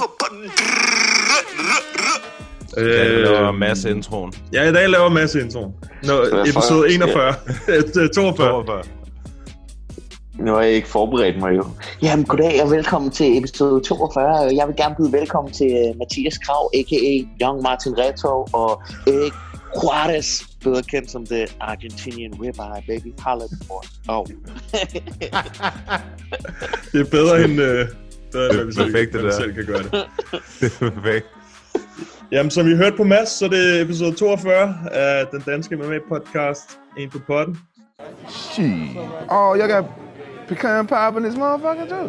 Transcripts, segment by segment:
Potten. Jeg laver masse introen. Ja, i dag laver masse introen. Nå, episode 41. 42. Nu har jeg ikke forberedt mig jo. Jamen, goddag og velkommen til episode 42. Jeg vil gerne byde velkommen til uh, Mathias Krav, a.k.a. Young Martin Reto og Erik Juarez, bedre kendt som The Argentinian Ribeye, baby. For. Oh. Det er bedre end, øh, selv, perfekt, det hvad vi der. selv kan gøre det. Det er perfekt. Jamen, som I hørte på Mads, så er det episode 42 af den danske MMA-podcast, En på potten. Shit. Oh, y'all got pecan pie in this motherfucker too.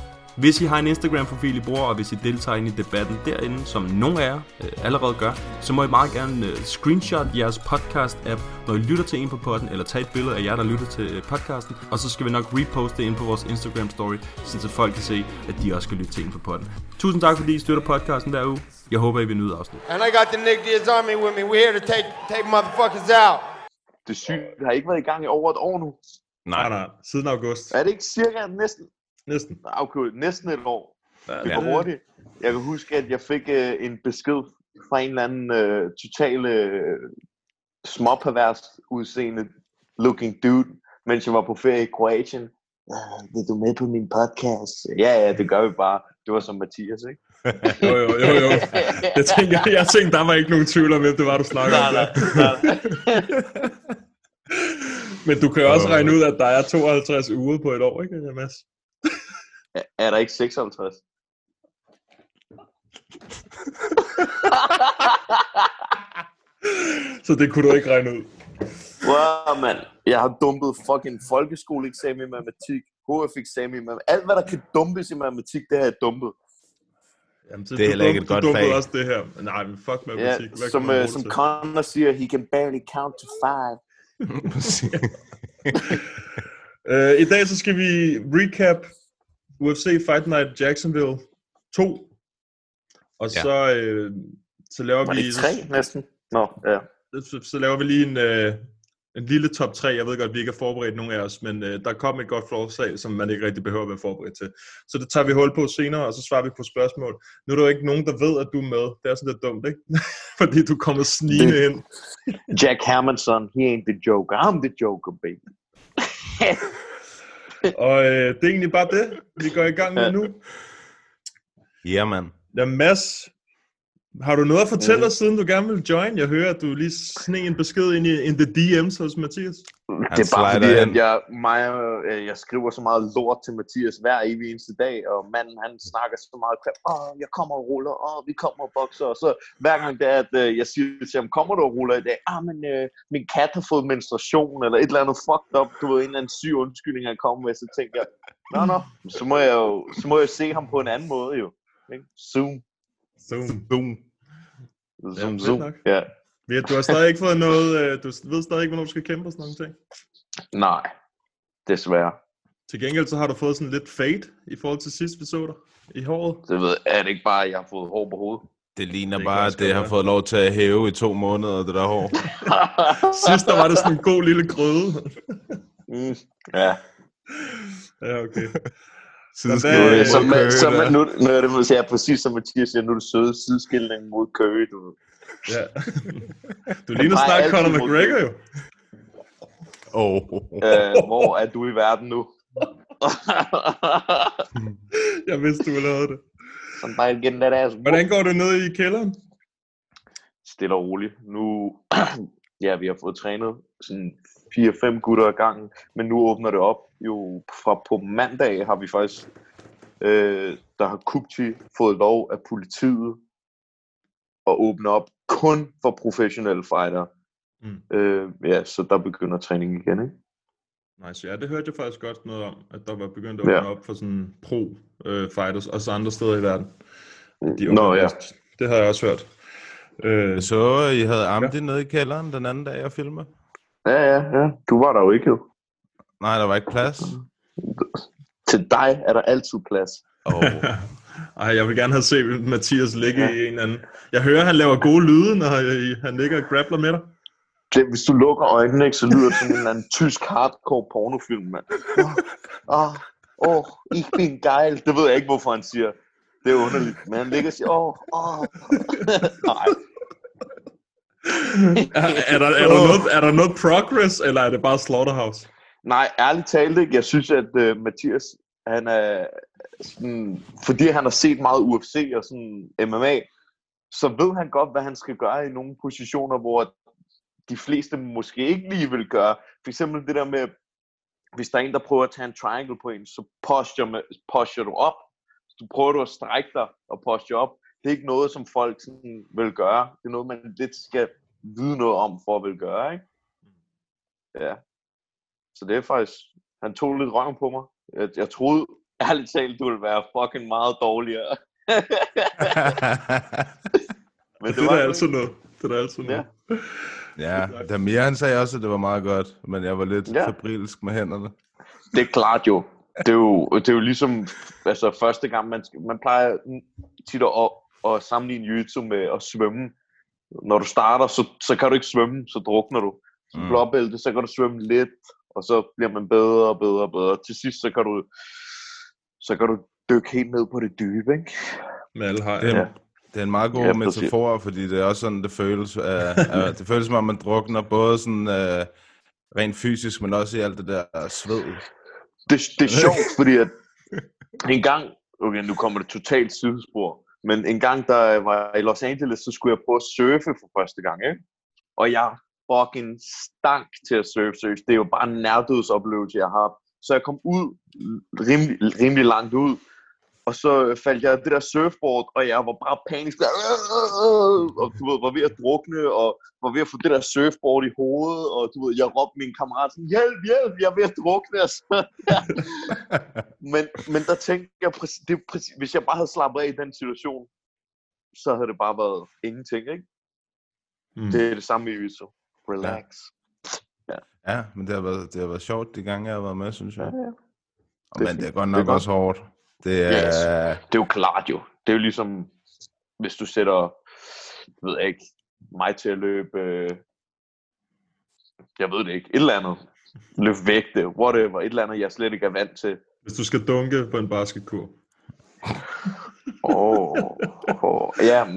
Hvis I har en Instagram-profil, I bruger, og hvis I deltager ind i debatten derinde, som nogle af jer øh, allerede gør, så må I meget gerne øh, screenshot jeres podcast-app, når I lytter til en på podden, eller tage et billede af jer, der lytter til øh, podcasten, og så skal vi nok reposte det ind på vores Instagram-story, så folk kan se, at de også skal lytte til en på podden. Tusind tak, fordi I støtter podcasten hver uge. Jeg håber, I vil nyde afsnit. And I got the Nick Diaz Army with me. We're here to take take motherfuckers out. Det er. Det har ikke været i gang i over et år nu. Nej, nej, siden august. Er det ikke cirka næsten? Næsten. Okay, næsten et år. Det Ja. går hurtigt. Jeg kan huske, at jeg fik øh, en besked fra en eller anden øh, total øh, småpervers udseende looking dude, mens jeg var på ferie i Kroatien. Uh, vil du med på min podcast? Ja, ja, det gør vi bare. Det var som Mathias, ikke? Jo, jo, jo, jo. Jeg tænkte, jeg tænkte, der var ikke nogen tvivl om, hvem det var, du snakkede om. Nej, nej, nej. Men du kan jo også regne ud, at der er 52 uger på et år, ikke, Mads? Er der ikke 56? Så det kunne du ikke regne ud. Wow, mand. Jeg har dumpet fucking folkeskoleeksamen i matematik, HF-eksamen i matematik. Alt, hvad der kan dumpes i matematik, det har jeg dumpet. Jamen, så Det er heller ikke et godt fag. også det her. Nej, men fuck Ja, matematik. Kan som, uh, det som? Connor siger, he can barely count to five. Uh, I dag så skal vi recap UFC Fight Night Jacksonville 2. Og Ja. så, uh, så laver Var vi... det tre næsten? Nå, ja. så, så laver vi lige en, øh, en lille top 3. Jeg ved godt, vi ikke har forberedt nogen af os, men øh, der kom et godt forslag, som man ikke rigtig behøver at være forberedt til. Så det tager vi hul på senere, og så svarer vi på spørgsmål. Nu er der jo ikke nogen, der ved, at du er med. Det er sådan lidt dumt, ikke? Fordi du kommer snigende ind. Jack Hermanson, he ain't the joker. I'm the joker, baby. Og øh, det er egentlig bare det, vi går i gang med nu. Ja, mand. Ja, Mads, har du noget at fortælle Mhm. os, siden du gerne vil join? Jeg hører, at du lige sneg en besked ind i in the DM's hos Mathias. det er bare fordi, at jeg, mig, øh, jeg skriver så meget lort til Mathias hver evig eneste dag, og manden han snakker så meget crap. Åh, jeg kommer og ruller, åh, vi kommer og bokser. Og så hver gang det er, at øh, jeg siger til ham, kommer du og ruller i dag? Ah, men øh, min kat har fået menstruation, eller et eller andet fucked up. Du ved, en eller anden syg undskyldning, han kommer med. Så tænker jeg, nå, nå, så må jeg jo så må jeg se ham på en anden måde jo. Ikke? Zoom. Zoom. Boom. Zoom, fedt zoom. nok. Ja. Ja, du har stadig ikke fået noget, øh, du ved stadig ikke, hvornår du skal kæmpe og sådan nogle ting. Nej, desværre. Til gengæld så har du fået sådan lidt fade i forhold til sidste vi så dig i håret. Det ved, er det ikke bare, at jeg har fået hår på hovedet? Det ligner Det bare, at det har fået lov til at hæve i to måneder, det der hår. Sidst der var det sådan en god lille grøde. mm, ja. ja, okay. Sideskilling mod som, Curry som, der. nu, nu er det så jeg præcis som Mathias siger, nu er det søde sideskilning mod Curry. Du. Ja. Du ligner snart Conor McGregor jo. Åh. Øh, hvor er du i verden nu? Jeg vidste, du ville have det. Bare igen that ass. Hvordan går det ned i kælderen? Stille og roligt. Nu, ja, vi har fået trænet sådan 4-5 gutter ad gangen, men nu åbner det op. Jo, fra på mandag har vi faktisk, øh, der har Kupchi fået lov af politiet at åbne op kun for professionelle fighter. Mm. Øh, ja, så der begynder træningen igen, ikke? Nice, ja, det hørte jeg faktisk godt noget om, at der var begyndt at Ja. åbne op for sådan pro-fighters, også andre steder i verden. De Nå, ja. Det har jeg også hørt. Øh, så, I havde Amdi ja. nede i kælderen den anden dag og filme. Ja, ja, ja. Du var der jo ikke, jo. Nej, der var ikke plads. Til dig er der altid plads. Oh. Ej, jeg vil gerne have set Mathias ligge ja. i en eller anden... Jeg hører, han laver gode lyde, når han- ligger og grappler med dig. Det, hvis du lukker øjnene, ikke, så lyder det som en eller anden tysk hardcore pornofilm, mand. Åh, oh, oh, ich bin geil. Det ved jeg ikke, hvorfor han siger. Det er underligt. Men han ligger og siger, åh, åh. Nej, Er, er, der, er, der noget, er der noget progress, eller er det bare Slaughterhouse? nej, ærligt talt ikke. Jeg synes, at uh, Mathias, han er sådan, fordi han har set meget UFC og sådan MMA, så ved han godt, hvad han skal gøre i nogle positioner, hvor de fleste måske ikke lige vil gøre. For eksempel det der med, hvis der er en, der prøver at tage en triangle på en, så posture, med, posture du op. Så du prøver du at strække dig og posture op. Det er ikke noget, som folk sådan vil gøre. Det er noget, man lidt skal vide noget om, for at vil gøre, ikke? Ja. Så det er faktisk, han tog lidt røven på mig. Jeg, jeg troede ærligt talt, du ville være fucking meget dårligere. Men Det, det er du altid noget. Det er altid noget. ja, Damir han sagde også, at det var meget godt, men jeg var lidt Ja. ja. fabrilsk med hænderne. Det er klart jo. Det er jo, det er jo ligesom, altså første gang, man, man plejer tit at, at sammenligne jiu med at svømme. Når du starter, så, så kan du ikke svømme, så drukner du. Som Mm. blåbælte, så kan du svømme lidt, og så bliver man bedre og bedre og bedre. Til sidst, så kan du, så kan du dykke helt ned på det dybe, ikke? Med alle har Det er, Ja. det er en meget god Ja, metafor, fordi det er også sådan, det føles. Uh, uh, det føles som om, man drukner både sådan uh, rent fysisk, men også i alt det der sved. Det, det er sjovt, fordi at en gang, okay, nu kommer det totalt sidespor, men en gang, der var i Los Angeles, så skulle jeg prøve at surfe for første gang, ikke? Og jeg fucking stank til at surfe, seriøst. Det er jo bare en nærdødsoplevelse, jeg har. Så jeg kom ud, rimelig, rimelig langt ud, og så faldt jeg af det der surfboard, og jeg var bare panisk, og du ved, var ved at drukne, og var ved at få det der surfboard i hovedet, og du ved, jeg råbte min kammerat sådan, hjælp, hjælp, jeg er ved at drukne, og så, men, men der tænkte jeg, præcis, det præcis, hvis jeg bare havde slappet af i den situation, så havde det bare været ingenting, ikke? Mm. Det er det samme i Yuzu. Relax. Ja, men det har, været, det har været sjovt de gange, jeg har været med, synes jeg. Ja, ja. Og, Det men det er godt Det er nok godt. også hårdt. Det er... Yes. Det er jo klart jo. Det er jo ligesom, hvis du sætter, jeg ved ikke, mig til at løbe, øh, jeg ved det ikke, et eller andet. Løb vægte, whatever, et eller andet, jeg slet ikke er vant til. Hvis du skal dunke på en basketkur. Åh, oh, oh. ja,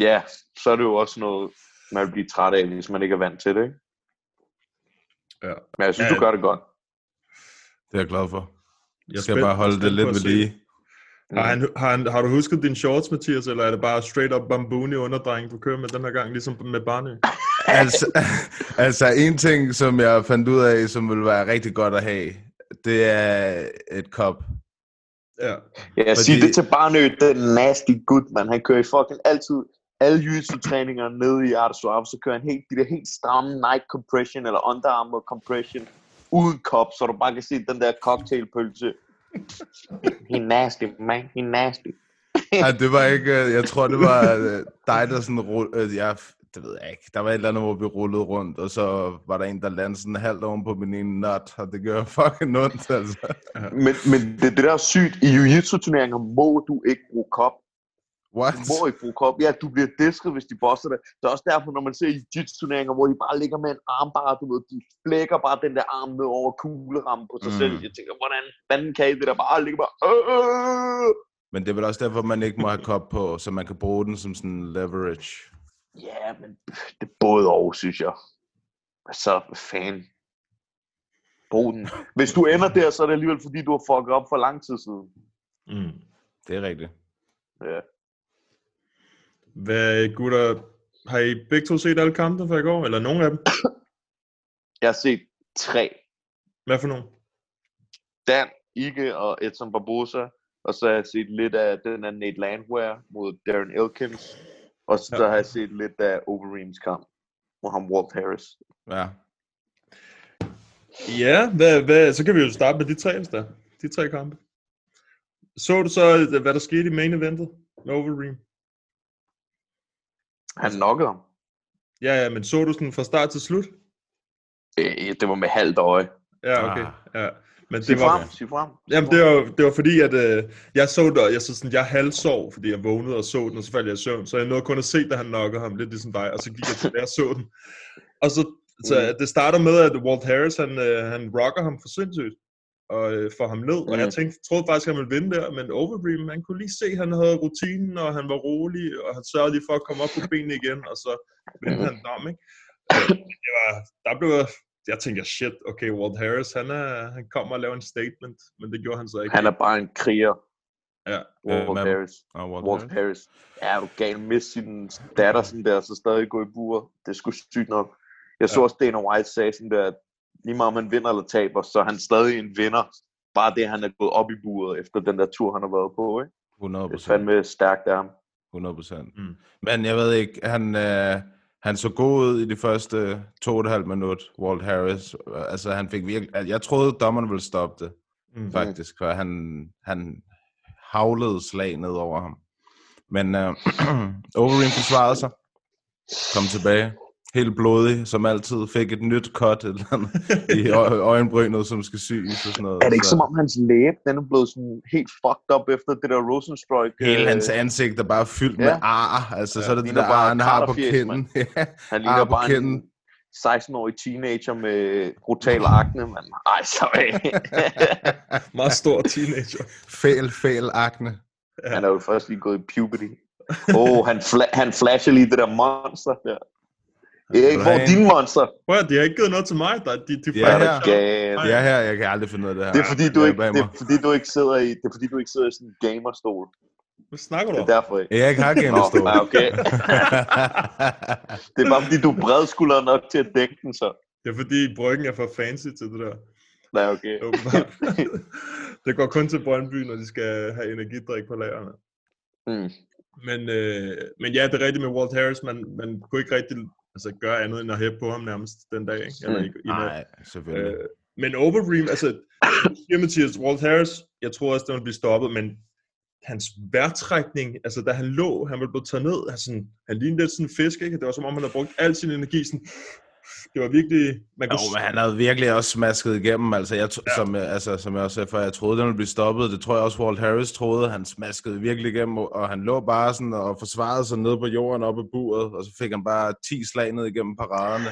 ja, så er det jo også noget, man vil blive træt af, hvis man ikke er vant til det, ikke? Ja. Men jeg synes, Ja. du gør det godt. Det er jeg glad for. Jeg Jeg skal bare holde det lidt ved lige. Har, han, har, han, har du husket dine shorts, Mathias, eller er det bare straight up bambuni underdreng, du kører med den her gang, ligesom med Barney? altså, altså, en ting, som jeg fandt ud af, som ville være rigtig godt at have, det er et kop. Ja. Ja, jeg Fordi- siger det til Barnø, den nasty gut, man. Han kører i fucking altid alle jiu-jitsu-træninger nede i Art Suave, så kører han helt, de der helt stramme Nike compression eller Under Armour compression uden kop, så du bare kan se den der cocktailpølse. He nasty, man. He nasty. Ej, det var ikke, øh, jeg tror, det var øh, dig, der sådan, rull- øh, jeg, det ved jeg ikke, der var et eller andet, hvor vi rullede rundt, og så var der en, der landede sådan halvt oven på min ene nut, og det gør fucking ondt, altså. Men, men det, det der er sygt, i jiu-jitsu-turneringer må du ikke bruge kop. What? Du må ikke bruge kop. Ja, du bliver disket, hvis de bosser dig. Det er også derfor, når man ser i jiu-jitsu-turneringer, hvor de bare ligger med en armbar, du ved, de flækker bare den der arm ned over kuglerammen på sig Mm. selv. Jeg tænker, hvordan fanden kan I det der bare ligge bare... Øh! Men det er vel også derfor, man ikke må have kop på, så man kan bruge den som sådan leverage. Ja, men det er både og, synes jeg. Altså, fanden. Brug den. Hvis du ender der, så er det alligevel, fordi du har fucket op for lang tid siden. Mm. Det er rigtigt. Ja. Hvad, gutter, har I begge to set alle kampene fra i går? Eller nogen af dem? Jeg har set tre. Hvad for nogen? Dan, Ige og Edson Barbosa. Og så har jeg set lidt af den af Nate Landwehr mod Darren Elkins. Og så Ja. har jeg set lidt af Overeems kamp mod ham Walt Harris. Ja. Ja, hvad, hvad, så kan vi jo starte med de tre der. De tre kampe. Så du så, hvad der skete i main eventet med Overeem? Han knockede ham. Ja, ja, men så du sådan fra start til slut? Øh, det var med halvt øje. Ja, okay. Ja. Men Sig det var, frem, sig frem. sig Jamen, det var, det var fordi, at øh, jeg så det, og jeg, så sådan, jeg halvsov, fordi jeg vågnede og så den, og så faldt jeg i søvn. Så jeg nåede kun at se, da han nokkede ham, lidt ligesom dig, og så gik jeg tilbage og så den. Og så, så Mm. det starter med, at Walt Harris, han, øh, han rocker ham for sindssygt, og øh, får ham ned. Og jeg Mm. tænkte, troede faktisk, at han ville vinde der, men Overeem, man kunne lige se, at han havde rutinen, og han var rolig, og han sørgede lige for at komme op på benene igen, og så vendte han dom, ikke? Øh, Det var, der blev jeg, jeg tænkte, shit, okay, Walt Harris, han, er, han kommer og laver en statement, men det gjorde han så ikke. Han er bare en kriger, Ja, Walt hvem? Harris. Og Walt Walt Harris. Ja, er du gal med sin datter sådan der, så stadig gå i bur. Det sgu sygt nok. Jeg så Ja. også Dana White sagde sådan der, at lige meget om man vinder eller taber, så er han stadig en vinder. Bare det, han er gået op i buret efter den der tur, han har været på. Ikke? 100 Det er fandme stærkt af ham. 100 procent. Mm. Men jeg ved ikke, han, øh, han så god ud i de første to og et halvt minut, Walt Harris. Altså, han fik virkelig... Jeg troede, dommeren ville stoppe det, Mm. faktisk, for han, han havlede slag ned over ham. Men øh, Overeem forsvarede sig, kom tilbage, helt blodig, som altid, fik et nyt cut eller andet, i øjenbrynet, som skal syes og sådan noget. Er det ikke Så som om hans læbe, den er blevet sådan helt fucked up efter det der Rosenstruck? Hele øh, hans ansigt er bare fyldt ja. med ar, altså så er det det der bare ar, han har på kinden. Ja, Han ligner på bare kinden. en 16-årig teenager med brutal akne, men ej, så Meget stor teenager. Fæl, fæl akne. Han er jo først lige gået i puberty. Åh, oh, han, fla- han flasher lige det der monster der. Erik, hvor er Ren. din monster? Prøv de har ikke givet noget til mig. Der, de, de Ja, Er her. Det er her, jeg kan aldrig finde ud af det her. Det er fordi, du Jeg ikke, det er, fordi du ikke sidder i, det er fordi, du ikke sidder i sådan en gamerstol. Hvad snakker du Det om? er derfor ikke. Erik har Nå, gennemstået. ja, okay. Det er bare fordi, du er bredskuldret nok til at dække den så. Det er fordi, bryggen er for fancy til det der. Nej, okay. Det går kun til Brøndby, når de skal have energidrik på lagerne. Mm. Men, øh, men ja, det er rigtigt med Walt Harris. Man, man kunne ikke rigtig altså, gøre andet end at hæppe på ham nærmest den dag. Ikke? Eller i. Nej, selvfølgelig. Øh, men Overeem, altså, siger Mathias, Walt Harris, jeg tror også, den ville blive stoppet, men hans vejrtrækning, altså da han lå, han ville blive taget ned, altså, han lignede lidt sådan en fisk, ikke? Det var som om, han havde brugt al sin energi, sådan, det var virkelig, man Jo, kunne, men han havde virkelig også smasket igennem, altså, jeg, ja. som, altså, som jeg også sagde før, jeg troede, den ville blive stoppet. Det tror jeg også, Walt Harris troede. Han smaskede virkelig igennem, og han lå bare sådan og forsvarede sig nede på jorden oppe i buret, og så fik han bare 10 slag ned igennem paraderne.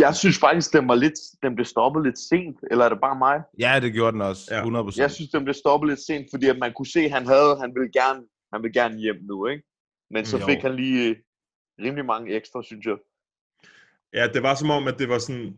Jeg synes faktisk, den, var lidt, den blev stoppet lidt sent, eller er det bare mig? Ja, det gjorde den også, Ja. 100 Jeg synes, den blev stoppet lidt sent, fordi at man kunne se, at han havde, han ville gerne, han ville gerne hjem nu, ikke? Men så Jo. fik han lige øh, rimelig mange ekstra, synes jeg. Ja, det var som om, at det var sådan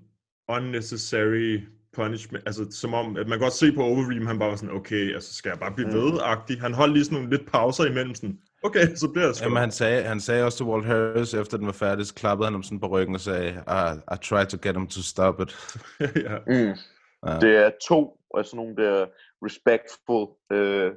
unnecessary punishment, altså som om, at man kan godt se på Overeem, han bare var sådan, okay, altså skal jeg bare blive Mm. ved-agtig. Han holdt lige sådan nogle lidt pauser imellem, sådan, okay, så bliver det sgu. Jamen, han sagde, han sagde også til Walt Harris, efter den var færdig, så klappede han ham sådan på ryggen og sagde, I, I tried to get him to stop it. ja. Mm. Ja. Det er to af sådan nogle der respectful øh,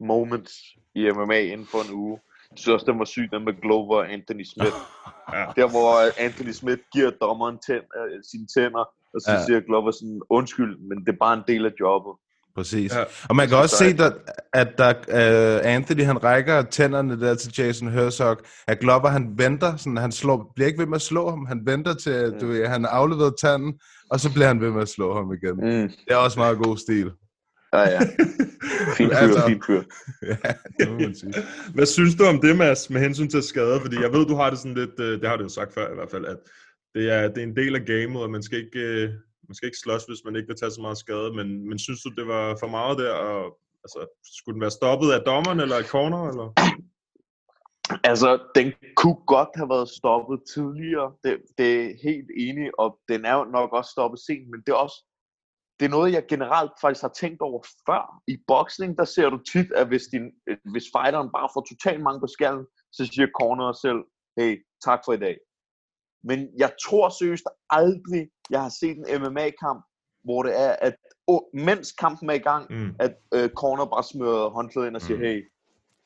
moments i MMA inden for en uge. Jeg synes også, den var syg, den med Glover og Anthony Smith. Ja. Der, hvor Anthony Smith giver dommeren tænd, øh, sine tænder, og så Ja. ja. siger Glover sådan, undskyld, men det er bare en del af jobbet. Præcis. Ja. Ja. Og man kan også se, jeg at, at der, uh, Anthony, han rækker tænderne der til Jason Herzog, at Glover, han venter, sådan, han slår, bliver ikke ved med at slå ham, han venter til, Mm. du ved, han har afleveret tanden, og så bliver han ved med at slå ham igen. Mm. Det er også meget god stil. Ja, ja. Fint fyr, Altså- fint fyr. ja, det må man sige. Hvad synes du om det, Mads, med hensyn til skade? Fordi jeg ved, du har det sådan lidt, øh, det har du jo sagt før i hvert fald, at det er, det er en del af gamet, og man skal ikke, øh, man skal ikke slås, hvis man ikke vil tage så meget skade. Men, men synes du, det var for meget der? Og, altså, skulle den være stoppet af dommeren eller af corner? Eller? Altså, den kunne godt have været stoppet tidligere. Det, det er helt enig, og den er jo nok også stoppet sent, men det er også det er noget, jeg generelt faktisk har tænkt over før. I boksning, der ser du tit, at hvis, din, øh, hvis fighteren bare får totalt mange på skallen, så siger corner selv, hey, tak for i dag. Men jeg tror seriøst aldrig, jeg har set en MMA-kamp, hvor det er, at oh, mens kampen er i gang, Mm. at øh, corner bare smører håndklædet ind og siger, Mm. hey,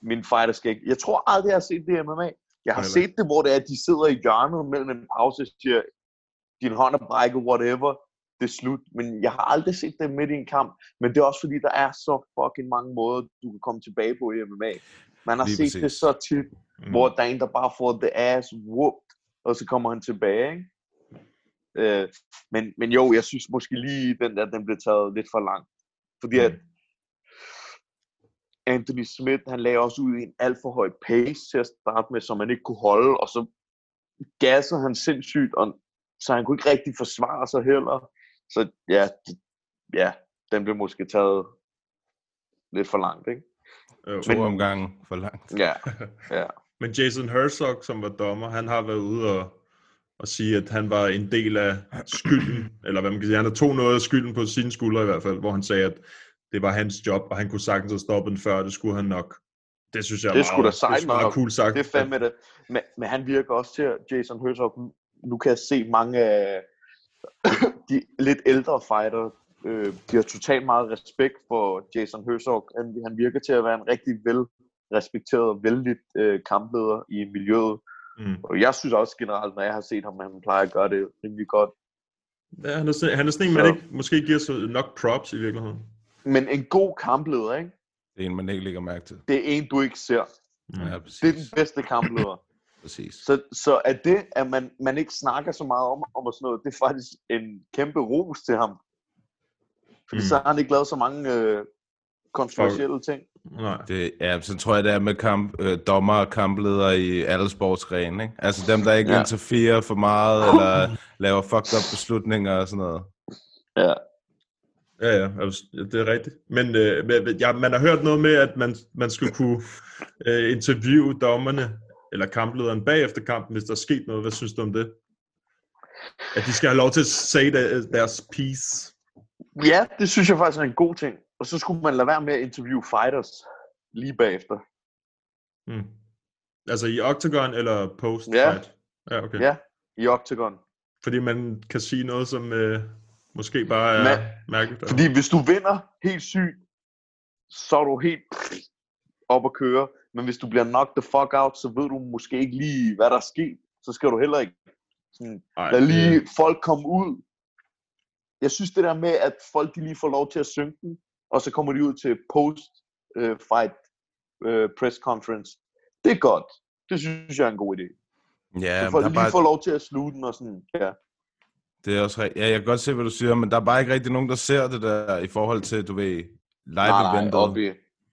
min fighter skal ikke. Jeg tror aldrig, jeg har set det i MMA. Jeg har Heller set det, hvor det er, at de sidder i hjørnet mellem en pause og siger, din hånd er brækket, whatever, det er slut. Men jeg har aldrig set det midt i en kamp. Men det er også fordi, der er så fucking mange måder, du kan komme tilbage på i MMA. Man har Lige set præcis. det så tit, Mm. hvor der er en, der bare får the ass whooped, og så kommer han tilbage, ikke? Øh, men, men jo, jeg synes måske lige, den der, den blev taget lidt for langt. Fordi Mm. at Anthony Smith, han lagde også ud i en alt for høj pace til at starte med, som han ikke kunne holde, og så gassede han sindssygt, og, så han kunne ikke rigtig forsvare sig heller. Så ja, ja, den blev måske taget lidt for langt, ikke? Jo. To omgange for langt. Ja, ja. Men Jason Herzog, som var dommer, han har været ude og, og sige, at han var en del af skylden, eller hvad man kan sige, han har tog noget af skylden på sine skuldre i hvert fald, hvor han sagde, at det var hans job, og han kunne sagtens have stoppet den før, det skulle han nok. Det synes jeg Det meget, da sejt det nok. cool sagt. Det er fandme det. Men, men han virker også til, Jason Herzog, nu- nu kan jeg se mange af de lidt ældre fighter, øh, de har totalt meget respekt for Jason Herzog. Han, han virker til at være en rigtig vel respekteret og vældig øh, kampleder i miljøet. Mm. Og jeg synes også generelt, når jeg har set ham, at han plejer at gøre det rimelig godt. Ja, han, er sådan, han er sådan en, man Så- ikke, måske giver så nok props i virkeligheden. Men en god kampleder, ikke? Det er en, man ikke lægger mærke til. det er en, du ikke ser. Mm. Ja, præcis. Det er den bedste kampleder. Præcis. Så, så er det, at man, man ikke snakker så meget om, om og sådan noget, det er faktisk en kæmpe ros til ham. Fordi Mm. så har han ikke lavet så mange øh, kontroversielle ting. Nej. Det, ja, så tror jeg, det er med kamp, øh, dommer og kampledere i alle sportsgrene. Ikke? Altså dem, der ikke ja. Interferer for meget, eller laver fucked up beslutninger og sådan noget. Ja. Ja, ja, det er rigtigt. Men øh, ja, man har hørt noget med, at man, man skulle kunne øh, interviewe dommerne, eller kamplederen bagefter kampen, hvis der er sket noget. Hvad synes du om det? At de skal have lov til at sige der- deres piece. ja, det synes jeg faktisk er en god ting. Og så skulle man lade være med at interviewe fighters lige bagefter. Mm. Altså i Octagon eller post Ja. Ja, okay. Ja, i Octagon. Fordi man kan sige noget, som øh, måske bare er Men- mærkeligt. Fordi hvis du vinder helt sygt, så er du helt op at køre. Men hvis du bliver knocked the fuck out, så ved du måske ikke lige, hvad der er sket. Så skal du heller ikke sådan, Ej, lad lige det- folk komme ud. Jeg synes det der med, at folk de lige får lov til at synge den, og så kommer de ud til post-fight press conference. Det er godt. Det synes jeg er en god idé. Ja, så der er lige bare, får lov til at sluge den og sådan, ja. det er også rigtigt. Ja, jeg kan godt se, hvad du siger, men der er bare ikke rigtig nogen, der ser det der i forhold til, du ved, live eventet.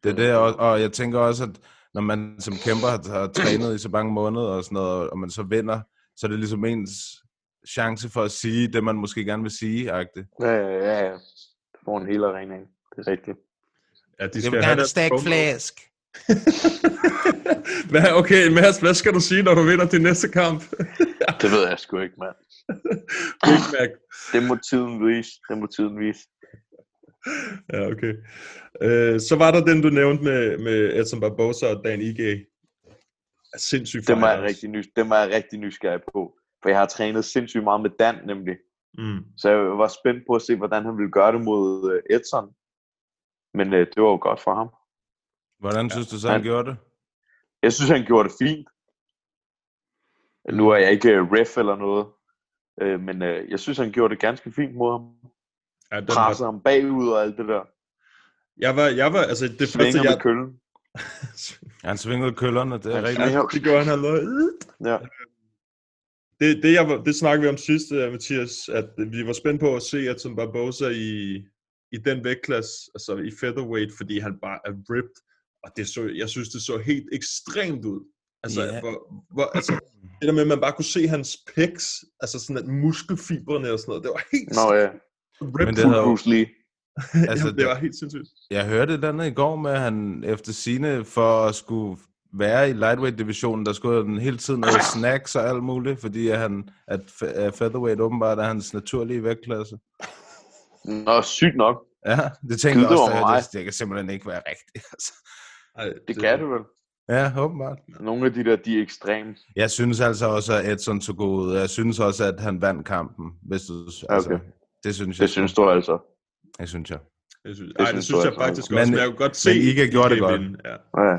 Det er det, og, og jeg tænker også, at når man som kæmper har, har trænet i så mange måneder og sådan noget, og man så vinder, så er det ligesom ens chance for at sige det, man måske gerne vil sige, agtigt. ja, ja, ja. Du får en hel arena, ikke? det er rigtigt. Ja, de skal have deres promo. flæsk. Hvad, okay, Mads, hvad skal du sige, når du vinder din næste kamp? Det ved jeg sgu ikke, mand. Big Mac. Det må tiden vise. Det må tiden vise. Ja, okay. Øh, så var der den, du nævnte med, med Edson Barbosa og Dan Ige. Sindssygt Dem er, jeg rigtig nys- dem er jeg rigtig nysgerrig på. For jeg har trænet sindssygt meget med Dan, nemlig. Mm. Så jeg var spændt på at se, hvordan han ville gøre det mod øh, Edson. Men øh, det var jo godt for ham. Hvordan synes du så, han Han- gjorde det? Jeg synes, han gjorde det fint. Nu er jeg ikke øh, ref eller noget. Øh, men øh, jeg synes, han gjorde det ganske fint mod ham. Ja, den Pressede var, ham bagud og alt det der. jeg var, jeg var, altså det første, Svinger med jeg... køllen. Han svingede køllerne, det er Han rigtigt. svinger- Ja, det gjorde han, lød. Ja. Det, det, jeg det snakkede vi om sidst, uh, Mathias, at vi var spændt på at se Edson Barbosa i, i den vægtklasse, altså i featherweight, fordi han bare er ripped, og det så, jeg synes, det så helt ekstremt ud. Altså, yeah. hvor, hvor, altså det der med, at man bare kunne se hans pecs, altså sådan at muskelfibrene og sådan noget, det var helt Nå ja, ripped. Men det havde jo- Bruce Lee. Altså, Jamen, det var helt sindssygt. Jeg hørte et andet i går med, at han efter sine for at skulle være i lightweight-divisionen, der skulle han hele tiden noget snacks og alt muligt, fordi at, han, at fe- at featherweight åbenbart er hans naturlige vægtklasse. Nå, sygt nok. Ja, det tænker jeg også, at det, det kan simpelthen ikke være rigtigt. Altså. Ej, Det kan det vel. Ja, åbenbart. Nogle af de der, de er ekstreme. Jeg synes altså også, at Edson så god ud. Jeg synes også, at han vandt kampen. Hvis du, altså, Okay. Det synes jeg. Det synes du altså. Det synes jeg. Det synes, Det ej, det synes synes du jeg altså. faktisk Men- også, men jeg kunne godt se... men Ike gjorde det godt. vinde, Ja. Ja.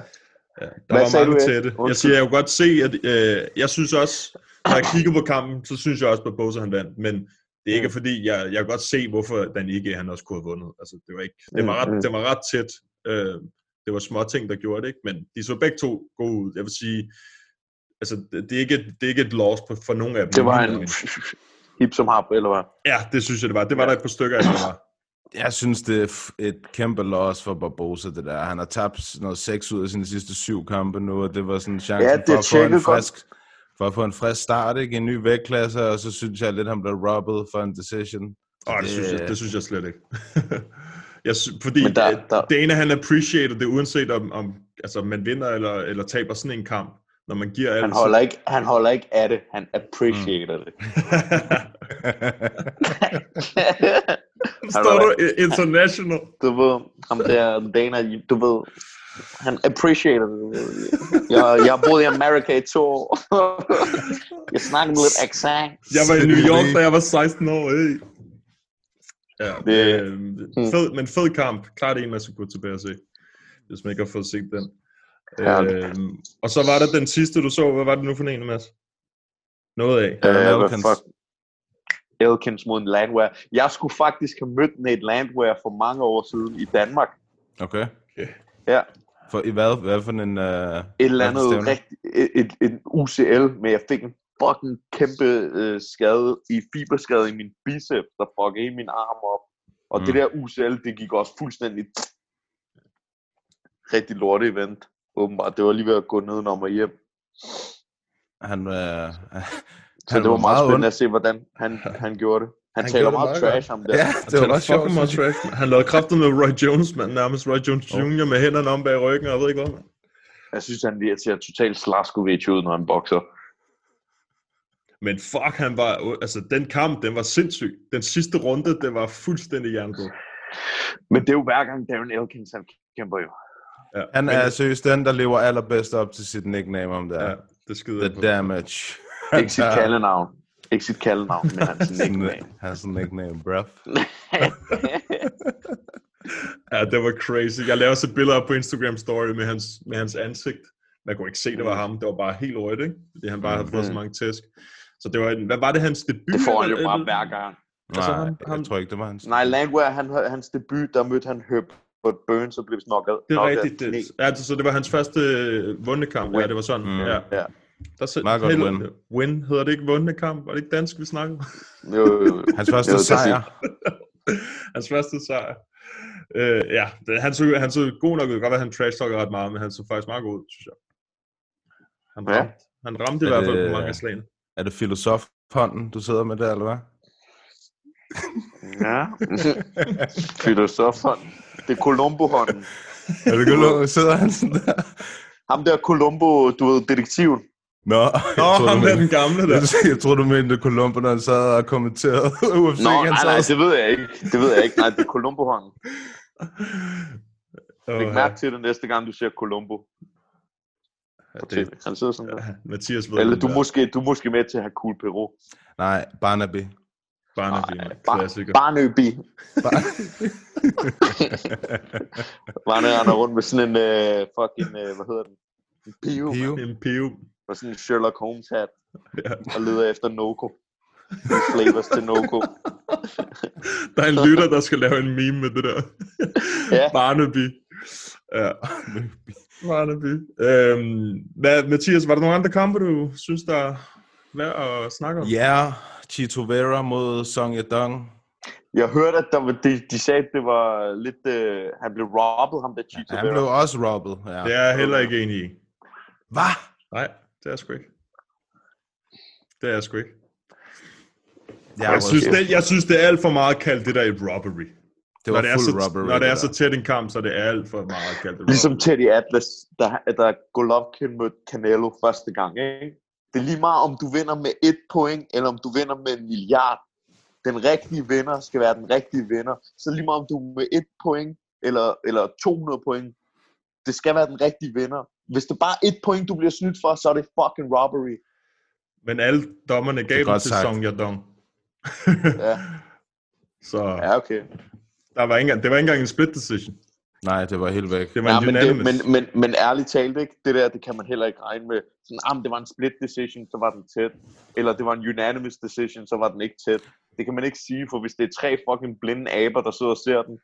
Ja, der Hvad var mange Ed? tætte. Jeg siger, jeg kunne godt se, at øh, jeg synes også, når jeg kigger på kampen, så synes jeg også, at Barbosa han vandt. Men det er ikke Mm. fordi, jeg, jeg kan godt se, hvorfor Dan Ige han også kunne have vundet. Altså, det var, ikke, det var, Mm, ret, mm. det var ret tæt. Øh, det var små ting, der gjorde det, ikke? Men de så begge to gode ud. Jeg vil sige, altså, det, det, er, ikke, et- det er ikke et loss på, for nogen af dem. Det var en hip som hap, eller hvad? Ja, det synes jeg, det var. Det var der et par stykker af, var. Jeg synes, det er et kæmpe loss for Barbosa, det der. Han har tabt noget seks ud af sine sidste syv kampe nu, og det var sådan chancen Ja, det for, at få en godt. frisk, for at få en frisk start, ikke? En ny vægtklasse, og så synes jeg lidt, han blev robbed for en decision. Åh, det, Det- synes jeg, det synes jeg slet ikke. jeg sy- fordi Men der- der, det ene, han appreciater det, uanset om, om altså, man vinder eller, eller taber sådan en kamp. Når man giver alt, Han holder ikke, han holder ikke af det. Han appreciater det. så står du international. Du ved, ham der Dana, du ved, han appreciater det. Jeg, jeg boet i Amerika i to år. jeg snakker med lidt accent. Jeg var i New York, da jeg var 16 år. Hey. Ja, Det- det, øh, fed, men fed kamp. Klart en, man skal gå tilbage og se, hvis man ikke har fået set den. Øh, og så var der den sidste, du så. Hvad var det nu for en, Mads? Noget af. Øh, Elkins. Elkins mod en Landwehr. Jeg skulle faktisk have mødt Nate Landwehr for mange år siden i Danmark. Okay. Ja, For, i hvad, hvad for en... Uh, et eller andet stævne? rigtig, et, et, et UCL, men jeg fik en fucking kæmpe øh, skade i fiberskade i min biceps, der fuckede min arm op. Og mm. det der UCL, det gik også fuldstændig rigtig lorte event, åbenbart. Det var lige ved at gå nedenom og hjem. Han, uh, Så det var meget spændende at se, hvordan han, han gjorde det. Han, Han han taler meget trash om det. Ja, Han det var taler også sjovt. fucking meget trash. Han lavede kraftet med Roy Jones, man. Nærmest Roy Jones Jr. med hænderne om bag ryggen, og jeg ved ikke hvad. man. Jeg synes, han lige ser totalt Slaskovic ud, når han bokser. Men fuck, han var... Altså, den kamp, den var sindssyg. Den sidste runde, det var fuldstændig jernblod. Men det er jo hver gang Darren Elkins, han kæmper jo. Ja, Han men- er seriøst den, der lever allerbedst op til sit nickname om det. Ja, Ja. det skider The jeg på. Damage. Ikke sit kaldenavn. Ikke sit kaldenavn, men hans nickname. Hans nickname, bruv. Ja, det var crazy. Jeg lavede også et billede op på Instagram story med hans, med hans ansigt. Man kunne ikke se, det var ham. Det var bare helt rødt, ikke? Fordi han bare havde fået så mange tæsk. Så det var en, hvad var det hans debut? Det får han jo bare hver gang. Altså, Nej, han- han- jeg tror ikke, det var hans. Nej, Landwehr, han, hans debut, der mødte han Herbert Burns og blev knokket. Det er rigtigt. Det, ja, så det var hans første øh, vundne kamp. Ja, det var sådan. Mm. Ja. Ja. Der så, Meget godt win. Win hedder det ikke vundne kamp? Var det ikke dansk, vi snakkede? Jo, jo, jo. Hans første Jo, sejr. hans første sejr. Øh, ja, det, han, så, han så god nok ud. Godt være, at han trash ret meget, men han så faktisk meget god ud, synes jeg. Han Ja. ramte, han ramte i Er hvert fald på mange af slagene. Er det filosofhånden, du sidder med der, eller hvad? Ja. Filosofhånd. Det er Columbo-hånden. Er det godt, sidder han sådan der? Ham der Columbo, du ved, detektiven. Nå, Nå, jeg ham du der mente- den gamle der. Jeg tror du mente Columbo, når han sad og kommenterede UFC. Nå, han nej, nej, det ved jeg ikke. Det ved jeg ikke. Nej, det er Columbo-hånden. Åh, Læg mærke til det næste gang, du ser Columbo. ja, det. Han sidder sådan der. ja, Mathias ved Eller du er der. måske, du er måske med til at have cool Peru. Nej, Barnaby. Barnaby, mand. Bar- klassiker. Barnaby. Barnaby render rundt med sådan en uh, fucking, uh, hvad hedder den? En pive. Pio. En piv. Og sådan en Sherlock Holmes hat. Ja. Og leder efter Noco. Flavors til Noco. Der er en lytter, der skal lave en meme med det der. Ja. Barnaby. Ja, Barnaby. Øhm, hvad, Mathias, var der nogle andre kampe, du synes, der er værd at snakke om? Ja, Chito Vera mod Song Yadong. Jeg hørte, at der var, de, de sagde, at det var lidt... Uh, han blev robbet, ham der Chito Han Vera. blev også robbed. Ja. Det er jeg heller ikke enig i. Hvad? Nej, det er jeg sgu ikke. Det er jeg sgu ikke. Ja, Jeg synes, det, jeg synes, det er alt for meget kaldt det der et robbery. det var når det, er så, robbery. når det er så tæt en kamp, så er det alt for meget kaldt et Ligesom. Teddy Atlas, der, der Golovkin mødte Canelo første gang. Ikke? Det er lige meget, om du vinder med et point, eller om du vinder med en milliard. Den rigtige vinder skal være den rigtige vinder. Så lige meget, om du er med et point, eller, eller 200 point. Det skal være den rigtige vinder. Hvis det bare er et point, du bliver snydt for, så er det fucking robbery. Men alle dommerne gav godt til. Song Yadong. Ja, Så ja okay. der var ikke, det var ikke engang en split decision. Nej, det var helt væk. Det var Ja, en men, det, men, men, men ærligt talt, ikke? det der, det kan man heller ikke regne med. Sådan, ah, det var en split decision, så var den tæt. Eller det var en unanimous decision, så var den ikke tæt. Det kan man ikke sige, for hvis det er tre fucking blinde aber, der sidder og ser den.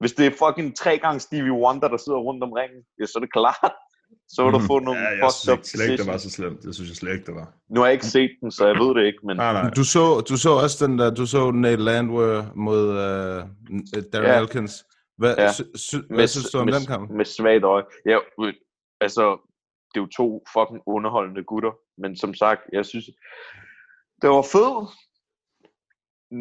Hvis det er fucking tre gange Stevie Wonder, der sidder rundt om ringen, ja, så er det klart. Så vil du Mhm. få nogle ja, jeg synes slet ikke, det var så slemt. Det synes jeg slet ikke, det var. Nu har jeg ikke set den, så jeg ved det ikke, men Nej, nej. Du så, du så også den der, du så Nate Landwehr mod uh, Darren Ja. Elkins. Hvad, Ja. sy, sy, hvad med, synes du om med, den kamp? med svagt øje. Ja, altså, det er jo to fucking underholdende gutter, men som sagt, jeg synes, det var fedt.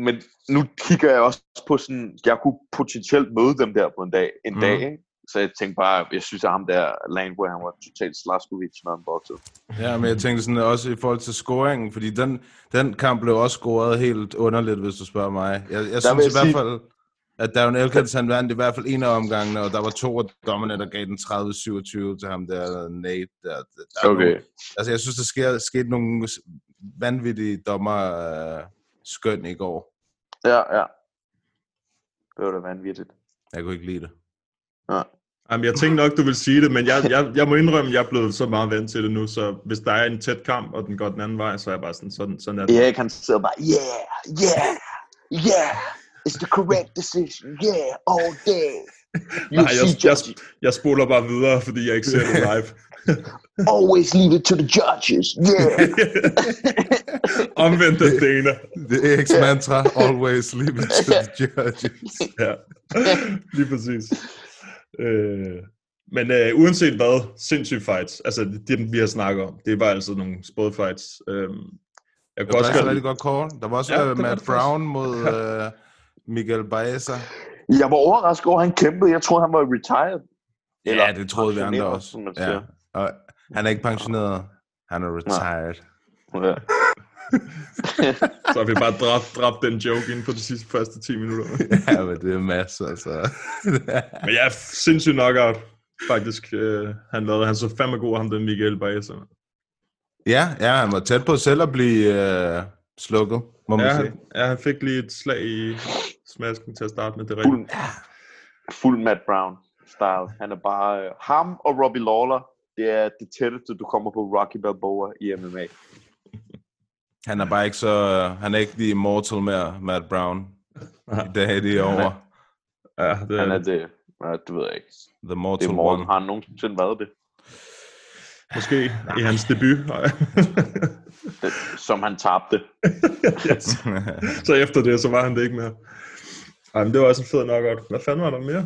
Men nu kigger jeg også på sådan, jeg kunne potentielt møde dem der på en dag, en Mhm. dag, ikke? Så jeg tænkte bare, jeg synes, at ham der, Landwehr, han var totalt Slaskovic, når han boxede. Ja, men jeg tænkte sådan også i forhold til scoringen, fordi den, den kamp blev også scoret helt underligt, hvis du spørger mig. Jeg, jeg synes i jeg hvert sige- fald, at Darren Elkins, han vandt i hvert fald en af omgangene, og der var to af dommerne, der gav den 30-27 til ham der, Nate. Der, der er Okay. Nogle, altså, jeg synes, der sker, skete nogle vanvittige dommer uh, skøn i går. Ja, ja. Det var da vanvittigt. Jeg kunne ikke lide det. Ja. Jamen, jeg tænkte nok, du vil sige det, men jeg, jeg, jeg må indrømme, at jeg er blevet så meget vant til det nu, så hvis der er en tæt kamp, og den går den anden vej, så er jeg bare sådan, sådan, sådan er det. Erik, han sidder bare, yeah, yeah, yeah, it's the correct decision, yeah, all day. Nej, jeg, jeg, jeg spoler bare videre, fordi jeg ikke ser det live. always leave it to the judges, yeah. Omvendt af Dana. Det er Eriks mantra, always leave it to the judges. Ja, lige præcis. Øh, men øh, uanset hvad, sindssyge fights. Altså, det, det, vi har snakket om, det var altså nogle sport fights. Øh, jeg Det kan var også godt rigtig godt call. Der var også Ja, det var Matt det. Brown mod uh, Miguel Baeza. Jeg var overrasket over, at han kæmpede. Jeg troede, han var retired. Ja, det troede vi andre også. som man Ja. siger. Og han er ikke pensioneret. Han er retired. Ja. Så har vi bare dræbt, dræbt den joke inden for de sidste første 10 minutter. ja, men det er masser, altså. Men jeg er sindssygt knockout, faktisk. Øh, han lavede, han så fandme god, ham den Miguel Baeza. ja, ja, han var tæt på selv at blive uh, slukket, må man Ja, sige. han, ja, han fik lige et slag i smasken til at starte med. Det er rigtigt. Fuld, fuld Matt Brown style. Han er bare... Øh, ham og Robbie Lawler, det er det tætteste, du kommer på Rocky Balboa i MMA. Han er bare ikke så... Uh, han er ikke the immortal mere, Matt Brown. Dag er de over. Ja, det Han er er det... Ja, det ved jeg ikke. The Det mortal er Morten. one. Har han nogensinde været det? Måske i hans debut. det som han tabte. yes. Så efter det, så var han det ikke mere. Ej, men det var også en fed knockout. Hvad fanden var der mere?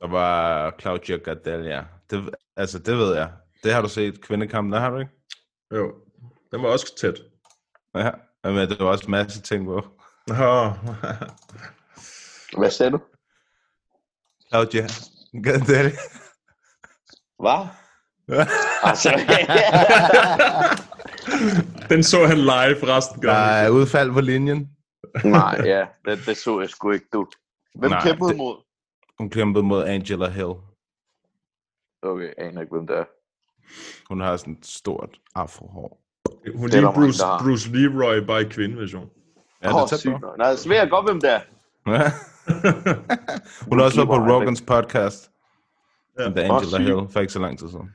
Der var Claudia Gardelia. Det, altså, det ved jeg. Det har du set kvindekampen, der har du ikke? Jo, den var også tæt. Ja, men det var også en masse ting på. Hvad sagde du? Claudia Gardelia. Hvad? altså, den så han live resten Der gang. er udfald på linjen. Nej, ja, det, det så jeg sgu ikke, du. Hvem Nej, kæmpede det- mod? Hun kæmpede mod Angela Hill. Okay, jeg aner ikke, hvem det er. Hun har sådan et stort afrohår. Hun Det er lige der mange, Bruce. Bruce Leroy, bare i kvindeversion. Ja, det Åh, er sygt. Nej, så ved jeg godt, hvem det er. Ja. Hun har også været på Rogans podcast. Ja. The Angela sygt. Hill for ikke så lang tid siden.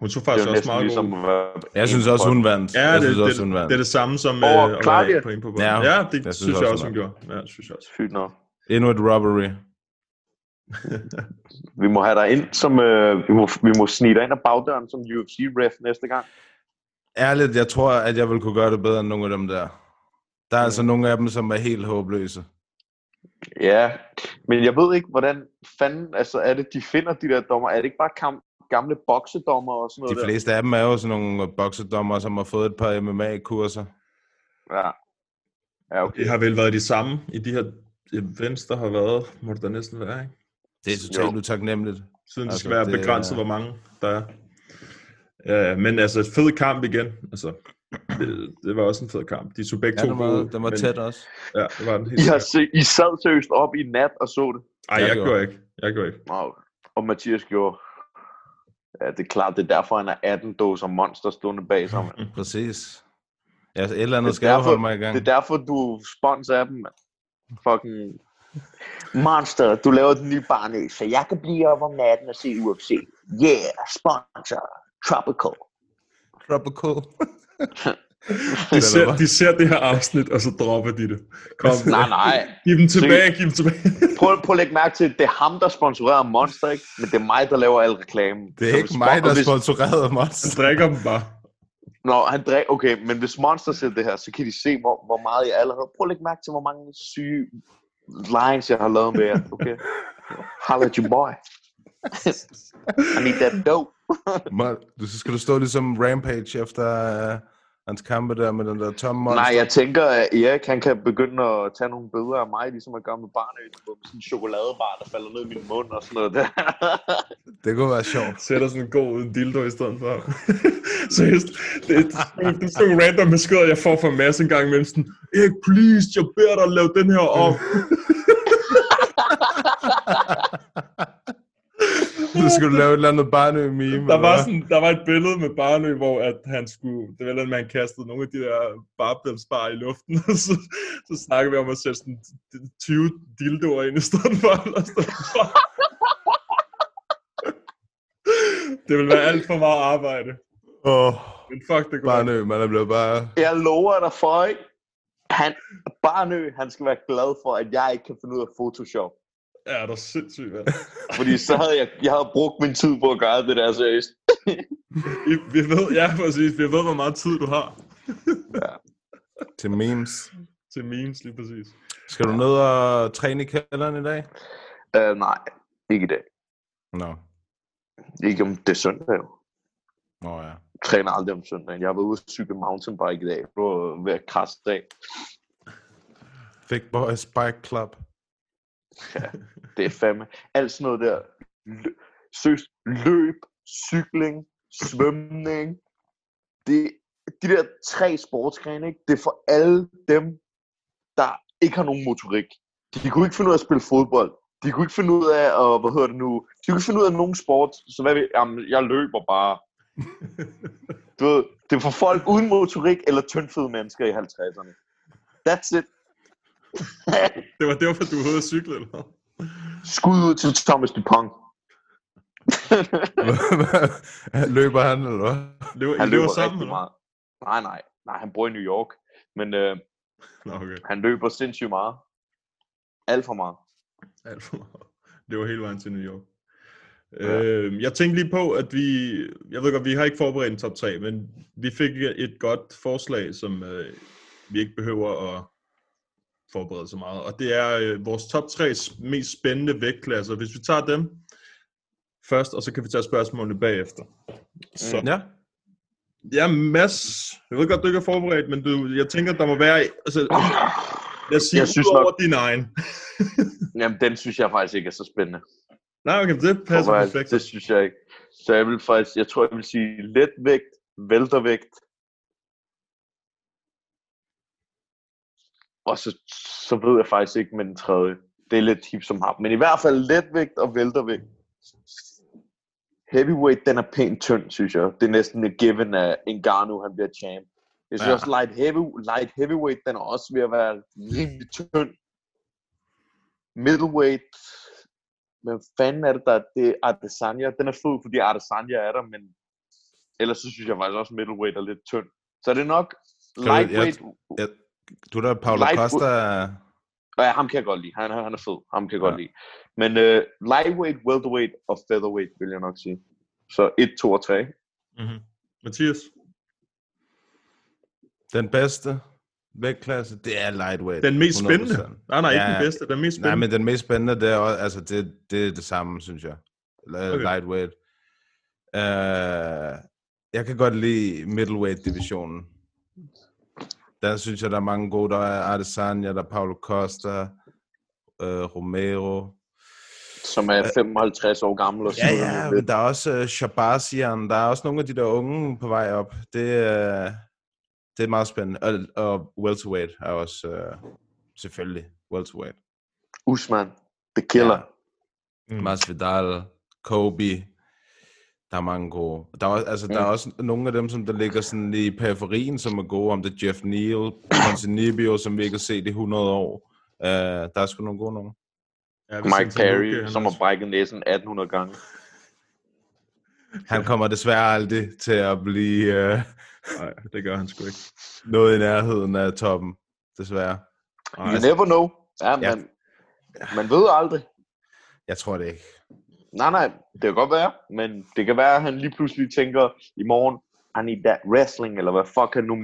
Hun så Det faktisk jo også meget ligesom... god. Jeg synes også, hun vandt. Ja, jeg det, synes det, også, hun det, vandt. det er det samme som Over øh, at Claudia? være på en på bolden. Ja, Ja, det jeg synes, synes jeg også, hun hun gjorde. Ja, det synes jeg også. Sygt nok. Endnu et robbery. Vi må have dig ind som... Øh, vi, må, vi må snige dig ind ad bagdøren som UFC-ref næste gang. Ærligt, jeg tror, at jeg vil kunne gøre det bedre end nogle af dem der. Der er altså nogle af dem, som er helt håbløse. Ja, men jeg ved ikke, hvordan fanden... Altså, er det, de finder de der dommer? Er det ikke bare kam, gamle boksedommer og sådan noget De fleste af dem er jo sådan nogle boksedommer, som har fået et par MMA-kurser. der? Ja. Ja, okay. Det har vel været de samme i de her events, der har været, må det da næsten være, ikke? Det er totalt utaknemmeligt. Siden det Altså, skal være det begrænset, er- hvor mange der er. Ja, men altså, fed kamp igen. Altså, det, det var også en fed kamp. De så begge Ja, to den var, gode, den var men- tæt også. Ja, det var den helt I, har se, I sad seriøst op i nat og så det. Ej, Jeg jeg gjorde. gjorde ikke. Jeg gjorde ikke. Wow. Og Mathias gjorde. Ja, det er klart, det er derfor, han er 18 dåser monster stående bag sig, mand. Præcis. Ja, et eller andet Det skal er derfor- holde mig i gang. Det er derfor, du spons af dem, mand. Fucking... Monster, du laver den nye barnø, så jeg kan blive op om natten og se UFC. Yeah, sponsor. Tropical. Tropical. De ser, de ser det her afsnit, og så dropper de det. Kom, Nej, nej. Giv dem tilbage, giv dem tilbage. Prøv, prøv at lægge mærke til, det er ham, der sponsorerer Monster, ikke? Men det er mig, der laver al reklame. Det er ikke mig, der er sponsoreret af Monster. Han drikker dem bare. Nå, han drik, okay, men hvis Monster ser det her, så kan de se, hvor, hvor meget jeg allerede... Prøv at lægge mærke til, hvor mange syge lines, jeg har lavet med jer, okay? Holla at your boy. I need that dope. Du, så skal du stå ligesom Rampage efter uh, hans kampe der med den der tomme monster. Nej, jeg tænker, at Erik han kan begynde at tage nogle billeder af mig, ligesom at gøre med barnet, med sådan en chokoladebar, der falder ned i min mund og sådan noget der. Det kunne være sjovt. Sætter sådan en god dildo i stedet for. Seriøst, det, det, det er sådan random beskeder, jeg får fra Mads en gang imellem. Sådan, Erik, please, jeg beder dig lave den her om. Så skal du lave et eller andet barnø meme. Der var, sådan, der var et billede med Barnø, hvor at han skulle, det var noget, man kastede nogle af de der barbelsbar i luften, og så, så snakkede vi om at sætte sådan 20 dildoer ind i stedet for. Eller stedet for. det vil være alt for meget arbejde. Åh, oh, Men fuck, det går. barnø, man er blevet bare... Jeg lover dig for, ikke? Han, Barnø, han skal være glad for, at jeg ikke kan finde ud af Photoshop. Ja, der er sindssygt, mand. Fordi så havde jeg, jeg havde brugt min tid på at gøre det der seriøst. Vi, vi ved, ja, præcis. Vi ved, hvor meget tid du har Til memes. til memes, lige præcis. Skal du ned og træne i kælderen i dag? Uh, nej, ikke i dag. Nå. Ikke om det er søndag jo. Nå ja. Jeg træner aldrig om søndagen. Jeg har været ude at cykle mountainbike i dag. Det var ved at krasse dag. Big Boys Bike Club. Det er fandme. Alt sådan noget der. Lø- Søs, løb, cykling, svømning. Det, de der tre sportsgrene, ikke? det er for alle dem, der ikke har nogen motorik. De kunne ikke finde ud af at spille fodbold. De kunne ikke finde ud af, at, hvad hedder det nu, de kunne ikke finde ud af nogen sport. Så hvad vil, jamen, jeg løber bare. Du ved, det er for folk uden motorik eller tyndfede mennesker i 50'erne. That's it. Det var derfor, du var ude at cykle, eller? Skud ud til Thomas Dupont. Løber han, eller hvad? Løber, Han I løber løber sammen, rigtig eller meget. Nej, nej. Nej, han bor i New York. Men øh, okay. han løber sindssygt meget. Alt for meget. Alt for meget. Det var hele vejen til New York. Ja. Øh, jeg tænkte lige på, at vi, jeg ved godt, vi har ikke forberedt en top 3, men vi fik et godt forslag, som øh, vi ikke behøver at forberede så meget. Og det er øh, vores top 3 mest spændende vægtklasser. Hvis vi tager dem først, og så kan vi tage spørgsmålene bagefter. Så, Ja. ja, Mads, jeg ved godt, du ikke er forberedt, men du, jeg tænker, der må være... Altså, jeg siger, Jeg synes over nok- din egen. Jamen, den synes jeg faktisk ikke er så spændende. Nej, okay, det passer perfekt. Det synes jeg ikke. Så jeg vil faktisk, jeg tror, jeg vil sige letvægt, væltervægt. Og så, så ved jeg faktisk ikke med den tredje. Det er lidt hip som ham. Men i hvert fald letvægt og væltervægt. Heavyweight, den er pænt tynd, synes jeg. Det er næsten et given af Ngannou, han bliver champ. Jeg synes Ja. også, light, heavy, light heavyweight, den er også ved at være rimelig tynd. Middleweight, men fanden er det der? Det er Adesanya. Den er fed, fordi Adesanya er der, men ellers så synes jeg faktisk også, middleweight er lidt tynd. Så det er nok lightweight. jeg- Du der, Paulo Light- Costa. Ja, ham kan jeg godt lide. Han, han er fed. Ham kan jeg Ja. godt lide. Men uh, lightweight, welterweight og featherweight, vil jeg nok sige. Så 1, 2 og 3. Mm-hmm. Mathias? Den bedste vægtklasse, det er lightweight. Den mest 100%. spændende? Nej, nej, ikke Ja. den bedste. Den mest Nej, spændende. men den mest spændende, det er, også, altså, det, det er det samme, synes jeg. Okay. Lightweight. Uh, jeg kan godt lide middleweight-divisionen. Der synes jeg, der er mange gode. Der er Adesanya, der er Paulo Costa, uh, Romero. Som er 55 år gammel og Ja, ja, men der er også uh, Shabazian. Der er også nogle af de der unge på vej op. Det, uh, det er meget spændende. Og, og welterweight er også uh, selvfølgelig welterweight. Usman, the killer. Ja. Masvidal, Kobe. Der er mange gode. Der er, også- altså, der er Mm. også nogle af dem, som der ligger sådan i periferien, som er gode, om det er Jeff Neal, Ponzinibbio, som vi ikke har set i 100 år. Uh, der er sgu nogle gode nogen. Ja, Mike Perry, som har brækket næsen 1800 gange. Han kommer desværre aldrig til at blive uh, Nej, det gør han sgu ikke. noget i nærheden af toppen, desværre. You never know. Ja, Ja. man, man ved aldrig. Jeg tror det ikke. Nej, nej, det kan godt være, men det kan være, at han lige pludselig tænker i morgen, I need that wrestling, eller hvad fuck han nu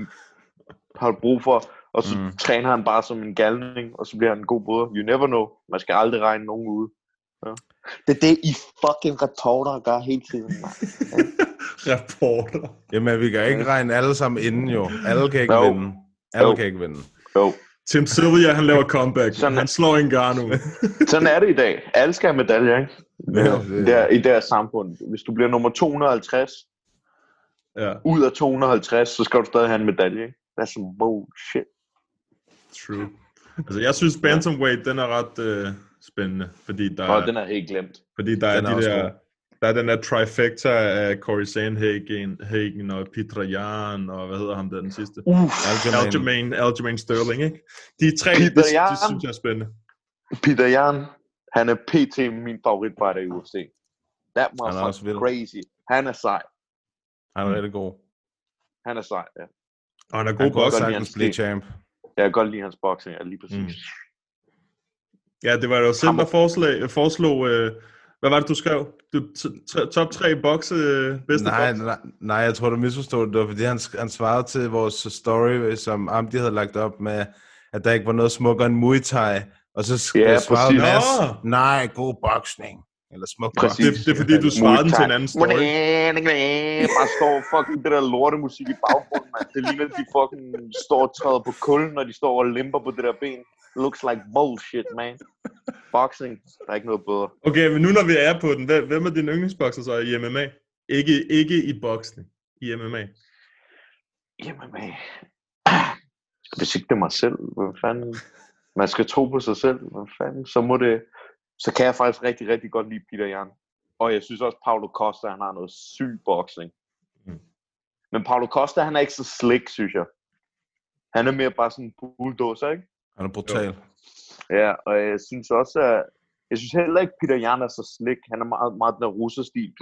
har brug for, og så Mm. træner han bare som en galning, og så bliver han en god bryder. You never know. Man skal aldrig regne nogen ud. Ja. Det er det, I fucking retorter gør hele tiden, mand. Reporter. Jamen, vi kan ikke regne alle sammen inden jo. Alle kan ikke Jo. vinde. Alle Jo. kan ikke vinde. Jo, Tim Sylvia, han laver comeback. Sådan han slår en Garno. sådan er det i dag. Alle skal have medaljer, ikke? Ja, I, der, I deres samfund. Hvis du bliver nummer 250 ja, ud af 250, så skal du stadig have en medalje, ikke? That's some bullshit. true. Altså, jeg synes Bantamweight, den er ret øh, spændende, fordi der, Og er, den er helt glemt. fordi der Den er er, de der, god. Der er den der trifecta af Corey Sandhagen Hagen og Peter Jan, og hvad hedder ham der den sidste? Aljamain. Aljamain, Sterling, ikke? De tre, Peter Yan. det, synes jeg er spændende. Peter Jan, han er pt. min favoritfighter i UFC. That Han er motherfucker crazy. Han er sej. Han er rigtig god. Han er sej, ja. Og han er Han god bokser. sagtens hans blive champ. Jeg kan godt lide hans boxing, ja, lige præcis. Mm. Mm. Ja, det var jo selv, der forslag, foreslog... Øh, hvad var det, du skrev? Du, t- t- top 3 bokse, øh, bedste Nej, bokse? nej, nej, jeg tror, du misforstod det. Det var, fordi han, han svarede til vores story, som Amdi havde lagt op med, at der ikke var noget smukkere end Muay Thai. Og så Ja, svarede præcis. Mads, nej, god boksning. Eller smuk Præcis. boksning. Det, det er fordi, du svarede den til en anden story. Bare står fucking det der lortemusik i baggrunden, man. Det ligner, de fucking står og træder på kulden, når de står og limper på det der ben. Looks like bullshit, man. Boxing, der er ikke noget bedre. Okay, men nu når vi er på den, hvem er din yndlingsbokser så i MMA? Ikke, ikke i boksning, i MMA. Jamen, man. Hvis ikke det er mig selv, hvad fanden? Man skal tro på sig selv, hvad fanden? Så må det... Så kan jeg faktisk rigtig, rigtig godt lide Peter Jan. Og jeg synes også, Paulo Costa, han har noget syg boksning. Mm. Men Paulo Costa, han er ikke så slick, synes jeg. Han er mere bare sådan en bulldozer, ikke? Han er brutal. Ja, og jeg synes også, at jeg synes heller ikke, Peter Jan er så slick. Han er meget, meget den russerstil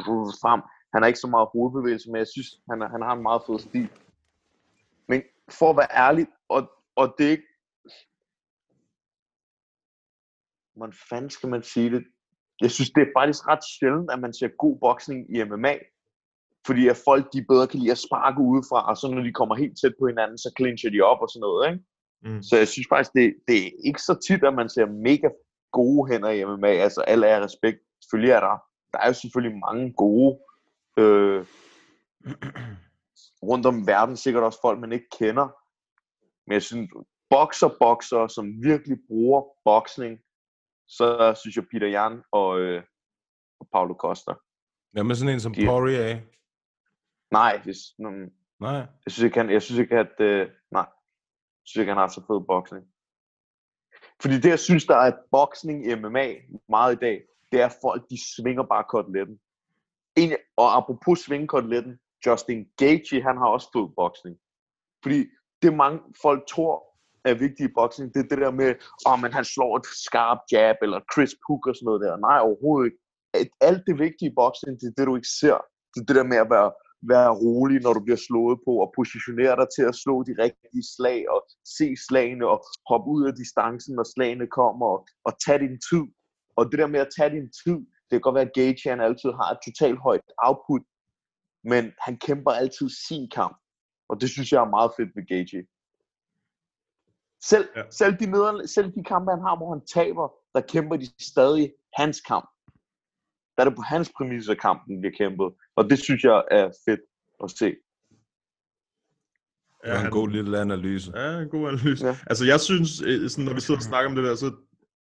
frem. Han har ikke så meget hovedbevægelse, men jeg synes, han, er, han har en meget fed stil. Men for at være ærlig, og, og det er ikke... Hvordan fanden skal man sige det? Jeg synes, det er faktisk ret sjældent, at man ser god boksning i MMA. Fordi at folk, de bedre kan lide at sparke udefra, og så når de kommer helt tæt på hinanden, så clincher de op og sådan noget, ikke? Mm. Så jeg synes faktisk, det, det er ikke så tit, at man ser mega gode hænder i MMA. Altså, alle er respekt. Selvfølgelig er der, der er jo selvfølgelig mange gode øh, rundt om verden. Sikkert også folk, man ikke kender. Men jeg synes, bokser, bokser, som virkelig bruger boksning, så synes jeg Peter Jan og, øh, og Paulo Costa. Med sådan en som De- Poirier? Nej, hvis, mm, Nej. jeg synes ikke, han, jeg synes ikke at, øh, nej, jeg ikke, han har så fed boksning. Fordi det, jeg synes, der er boksning i MMA meget i dag, det er, at folk, de svinger bare koteletten. En, og apropos svinge koteletten, Justin Gaethje, han har også fået boksning. Fordi det mange folk tror er vigtigt i boksning, det er det der med, om oh, men han slår et skarpt jab, eller Chris Hook og sådan noget der. Nej, overhovedet ikke. Alt det vigtige i boksning, det er det, du ikke ser. Det er det der med at være, være rolig, når du bliver slået på, og positionere dig til at slå de rigtige slag, og se slagene, og hoppe ud af distancen, når slagene kommer, og, og tage din tid. Og det der med at tage din tid, det kan godt være, at Gage han altid har et totalt højt output, men han kæmper altid sin kamp. Og det synes jeg er meget fedt ved Gage. Selv, Ja. selv, de neder, selv de kampe, han har, hvor han taber, der kæmper de stadig hans kamp. Der er det på hans præmisser, kampen bliver kæmpet. Og det synes jeg er fedt at se. Det var en god lille analyse. Ja, en god analyse. Ja. Ja. Altså, jeg synes, øh, sådan, når vi sidder og snakker om det der, så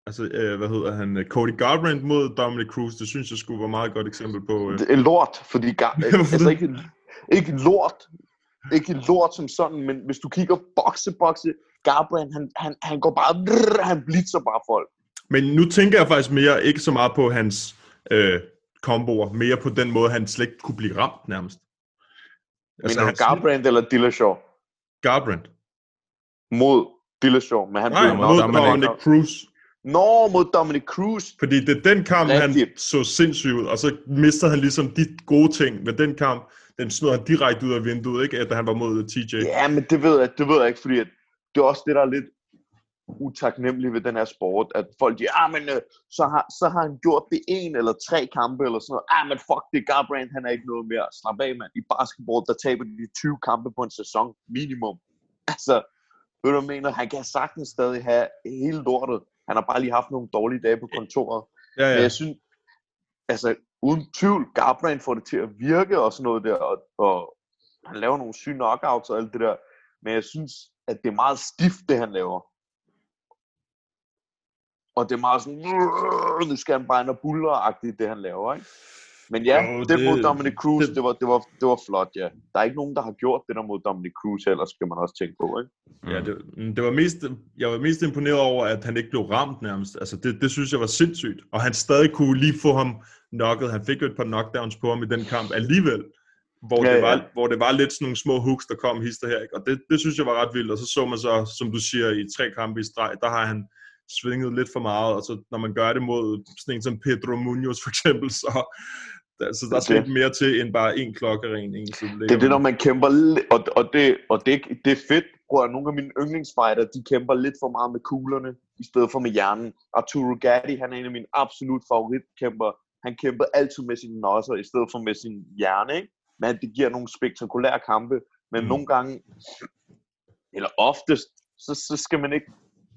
altså, øh, hvad hedder han, øh, Cody Garbrandt mod Dominic Cruz, det synes jeg skulle være et meget godt eksempel på. Øh. Det er lort, fordi gar- altså ikke, ikke lort, ikke lort som sådan, men hvis du kigger bokse, bokse, Garbrandt, han, han, han går bare, brrr, han blitzer bare folk. Men nu tænker jeg faktisk mere ikke så meget på hans øh, komboer, mere på den måde, han slet ikke kunne blive ramt nærmest. Altså, Mener du Garbrandt eller Dillashaw? Garbrandt. Mod Dillashaw, men han Nej, blev mod nok- Dominic Cruz. Nå, mod Dominic Cruz. Fordi det er den kamp, han Rigtigt. så sindssygt ud, og så mistede han ligesom de gode ting ved den kamp. Den smed han direkte ud af vinduet, ikke? At han var mod TJ. Ja, men det ved jeg, det ved jeg ikke, fordi at det er også det, der er lidt utaknemmeligt ved den her sport, at folk siger, ah, men øh, så, har, så har han gjort det en eller tre kampe eller sådan noget. Ah, men fuck det, Garbrandt, han er ikke noget mere. Slap af, mand. I basketball, der taber de 20 kampe på en sæson, minimum. Altså, ved du, mener? Han kan sagtens stadig have hele lortet. Han har bare lige haft nogle dårlige dage på kontoret. Ja, Men ja. jeg synes, altså uden tvivl, Garbrandt får det til at virke og sådan noget der, og, og han laver nogle syge knockouts og alt det der. Men jeg synes, at det er meget stift, det han laver. Og det er meget sådan, "Urgh, nu skal han bare ind og buller det han laver, ikke? Men ja, Jo, det, det mod det- Dominic Cruz, det- det, var, det, var, det var flot, ja. Der er ikke nogen, der har gjort det der mod Dominic Cruz, ellers skal man også tænke på, ikke? Ja, det, det var mest, jeg var mest imponeret over, at han ikke blev ramt nærmest. Altså, det, det synes jeg var sindssygt. Og han stadig kunne lige få ham knocket. Han fik jo et par knockdowns på ham i den kamp alligevel. Hvor, Ja, det var, ja. hvor det var lidt sådan nogle små hooks, der kom hister her. Ikke? Og det, det synes jeg var ret vildt. Og så så man så, som du siger, i tre kampe i streg, der har han svinget lidt for meget. Og så når man gør det mod sådan en som Pedro Munoz for eksempel, så, der, så der Okay. lidt mere til end bare en klokkeren. En, Det er det, når man kæmper og, og, det, og det, det er fedt, hvor nogle af mine yndlingsfighter, de kæmper lidt for meget med kuglerne, i stedet for med hjernen. Arturo Gatti, han er en af mine absolut favoritkæmper. Han kæmper altid med sine nosser, i stedet for med sin hjerne, ikke? Men det giver nogle spektakulære kampe. Men mm. nogle gange, eller oftest, så, så skal man ikke,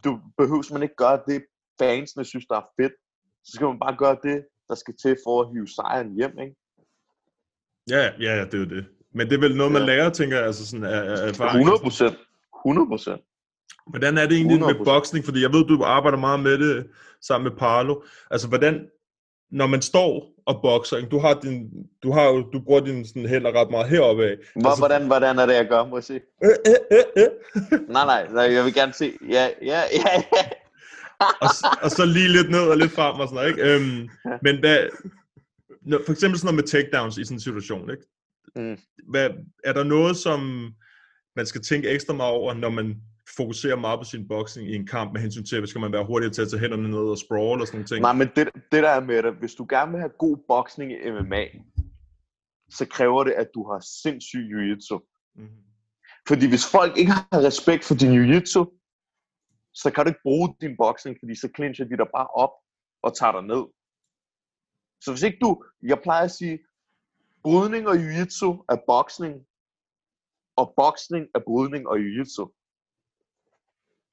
du behøves man ikke gøre det, fansene synes, der er fedt. Så skal man bare gøre det, der skal til for at hive sejren hjem, ikke? Ja, ja, ja, det er jo det. Men det er vel noget, man Ja. lærer, tænker jeg, altså sådan af, af erfaring. 100 procent. 100 procent. Hvordan er det egentlig med 100%. boksning? Fordi jeg ved, du arbejder meget med det sammen med Parlo. Altså, hvordan, når man står og bokser, ikke? du har din, du har jo, du bruger din sådan hænder ret meget heroppe af. Hvor, hvordan, hvordan er det, jeg gør, må jeg se? Øh, øh, øh, øh. Nej, nej, nej, jeg vil gerne se. Ja, ja, ja, ja. og, og så lige lidt ned og lidt frem og sådan noget, ikke? Øhm, men hvad, når, for eksempel sådan noget med takedowns i sådan en situation, ikke? Mm. Hvad, er der noget, som man skal tænke ekstra meget over, når man fokuserer meget på sin boksning i en kamp med hensyn til, skal man være hurtigere til at tage hænderne ned og sprawl og sådan nogle ting? Nej, men det, det der er med det, hvis du gerne vil have god boksning i MMA, så kræver det, at du har sindssyg jiu-jitsu. Mhm. Fordi hvis folk ikke har respekt for din jiu-jitsu, så kan du ikke bruge din boksning, fordi så clincher de dig bare op og tager dig ned. Så hvis ikke du, jeg plejer at sige, brydning og jiu-jitsu er boksning, og boksning er brydning og jiu-jitsu.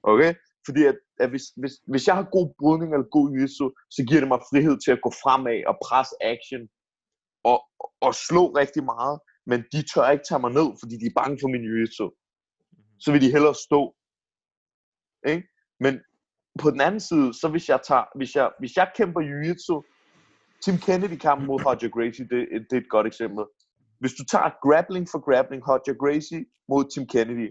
Okay? Fordi at, at hvis, hvis, hvis jeg har god brydning eller god jiu-jitsu, så giver det mig frihed til at gå fremad og presse action og, og slå rigtig meget. Men de tør ikke tage mig ned, fordi de er bange for min jiu-jitsu. Så vil de hellere stå. Ikke? Men på den anden side, så hvis jeg, tager, hvis jeg, hvis jeg kæmper jiu-jitsu, Tim Kennedy kampen mod Hodger Gracie, det, det er et godt eksempel. Hvis du tager grappling for grappling, Hodger Gracie mod Tim Kennedy,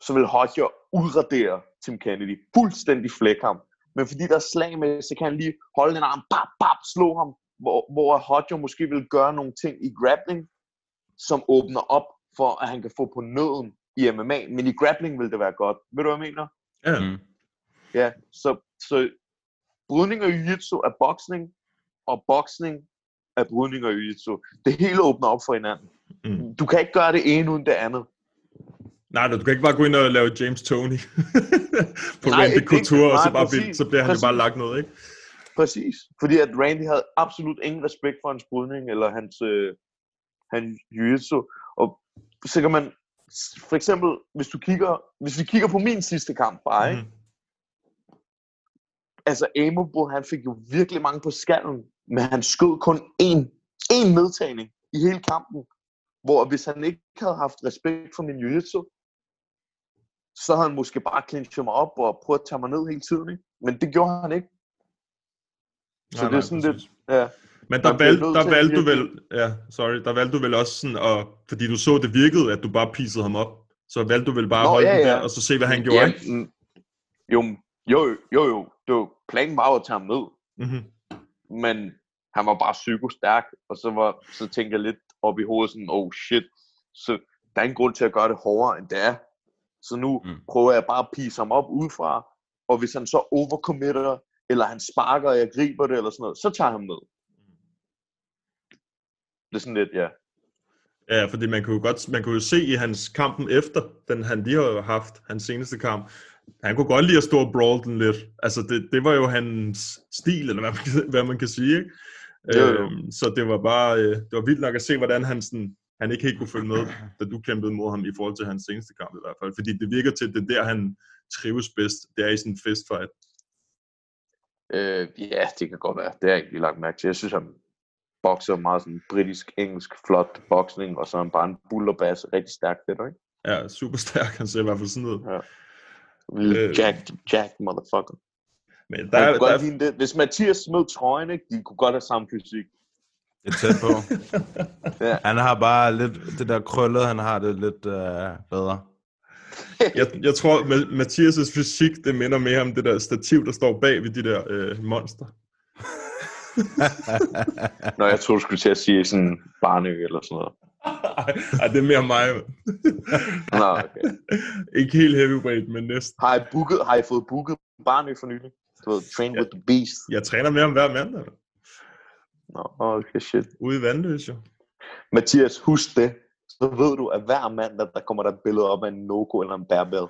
så vil Hodger udradere Tim Kennedy. Fuldstændig flække ham. Men fordi der er slag med, så kan han lige holde en arm, bap, bap, slå ham, hvor, hvor Hodger måske vil gøre nogle ting i grappling, som åbner op for, at han kan få på nøden i MMA. Men i grappling vil det være godt. Ved du, hvad jeg mener? Ja. Mm. Ja, så, så brydning og jiu-jitsu er boksning, og boksning er brydning og jiu-jitsu. Det hele åbner op for hinanden. Mm. Du kan ikke gøre det ene uden det andet. Nej, du kan ikke bare gå ind og lave James Tony på Nej, Randy ikke- Couture, og så, bare, blive- så bliver han jo Præcis. bare lagt ned, ikke? Præcis. Fordi at Randy havde absolut ingen respekt for hans brydning, eller hans, øh, hans jiu-jitsu. Og så kan man, for eksempel, hvis du kigger, hvis vi kigger på min sidste kamp bare, ikke? Mhm. altså Amobo, han fik jo virkelig mange på skallen, men han skød kun én, én nedtagning i hele kampen. Hvor hvis han ikke havde haft respekt for min jiu-jitsu, så havde han måske bare clinchet mig op og prøvet at tage mig ned hele tiden. Ikke? Men det gjorde han ikke. Så Nej, det er sådan lidt, ja. Men der, valg, der at valgte du vel, ja, sorry, der valgte du vel også sådan, at, fordi du så, det virkede, at du bare pisede ham op. Så valgte du vel bare at Nå, holde ja, ja. der, og så se, hvad han gjorde, ja, ikke? Jo, jo, jo, jo. Det var, planen var jo at tage ham ned. Mm-hmm. Men han var bare psykostærk, og så, var, så tænkte jeg lidt op i hovedet sådan, oh shit, så der er ingen grund til at gøre det hårdere, end det er. Så nu mm. prøver jeg bare at pise ham op udefra, og hvis han så overcommitter, eller han sparker, og jeg griber det, eller sådan noget, så tager han med. Det er sådan lidt, ja. Ja, fordi man kunne godt, man kunne jo se i hans kampen efter, den han lige har haft, hans seneste kamp, han kunne godt lide at stå og brawl den lidt. Altså, det, det var jo hans stil, eller hvad man, kan- hvad man kan sige, ikke? Jo, jo. Øhm, så det var bare, øh, det var vildt nok at se, hvordan han, sådan, han ikke helt kunne følge med, da du kæmpede mod ham i forhold til hans seneste kamp i hvert fald. Fordi det virker til, at det er der, han trives bedst. Det er i sådan en fistfight. Øh, ja, det kan godt være. Det har jeg ikke lagt mærke til. Jeg synes, han bokser meget sådan britisk, engelsk, flot boksning, og så er han bare en bullerbass, rigtig stærk det ikke? Ja, super stærk. Han ser i hvert fald sådan ud. Ja. Øh. Jack, Jack, motherfucker. Men Der, er, der, lide det. Hvis Mathias smed trøjen, ikke, de kunne godt have samme fysik. Det er tæt på. Ja. Han har bare lidt, det der krøllet, han har det lidt øh, bedre. jeg, jeg tror, Ma- Mathias' fysik, det minder mere om det der stativ, der står bag ved de der øh, monster. Nå, jeg troede, du skulle til at sige sådan barnø eller sådan noget. Ej, det er mere mig. Nå, okay. Ikke helt heavyweight, men næsten. Har I, booket, har I fået booket barnø for nylig? Du ved, Train with the Beast. Jeg træner med ham hver mandag. Nå, okay, shit. Ude i Vandløs, jo. Mathias, husk det. Så ved du, at hver mandag, der kommer der et billede op af en Nogo eller en bærbell.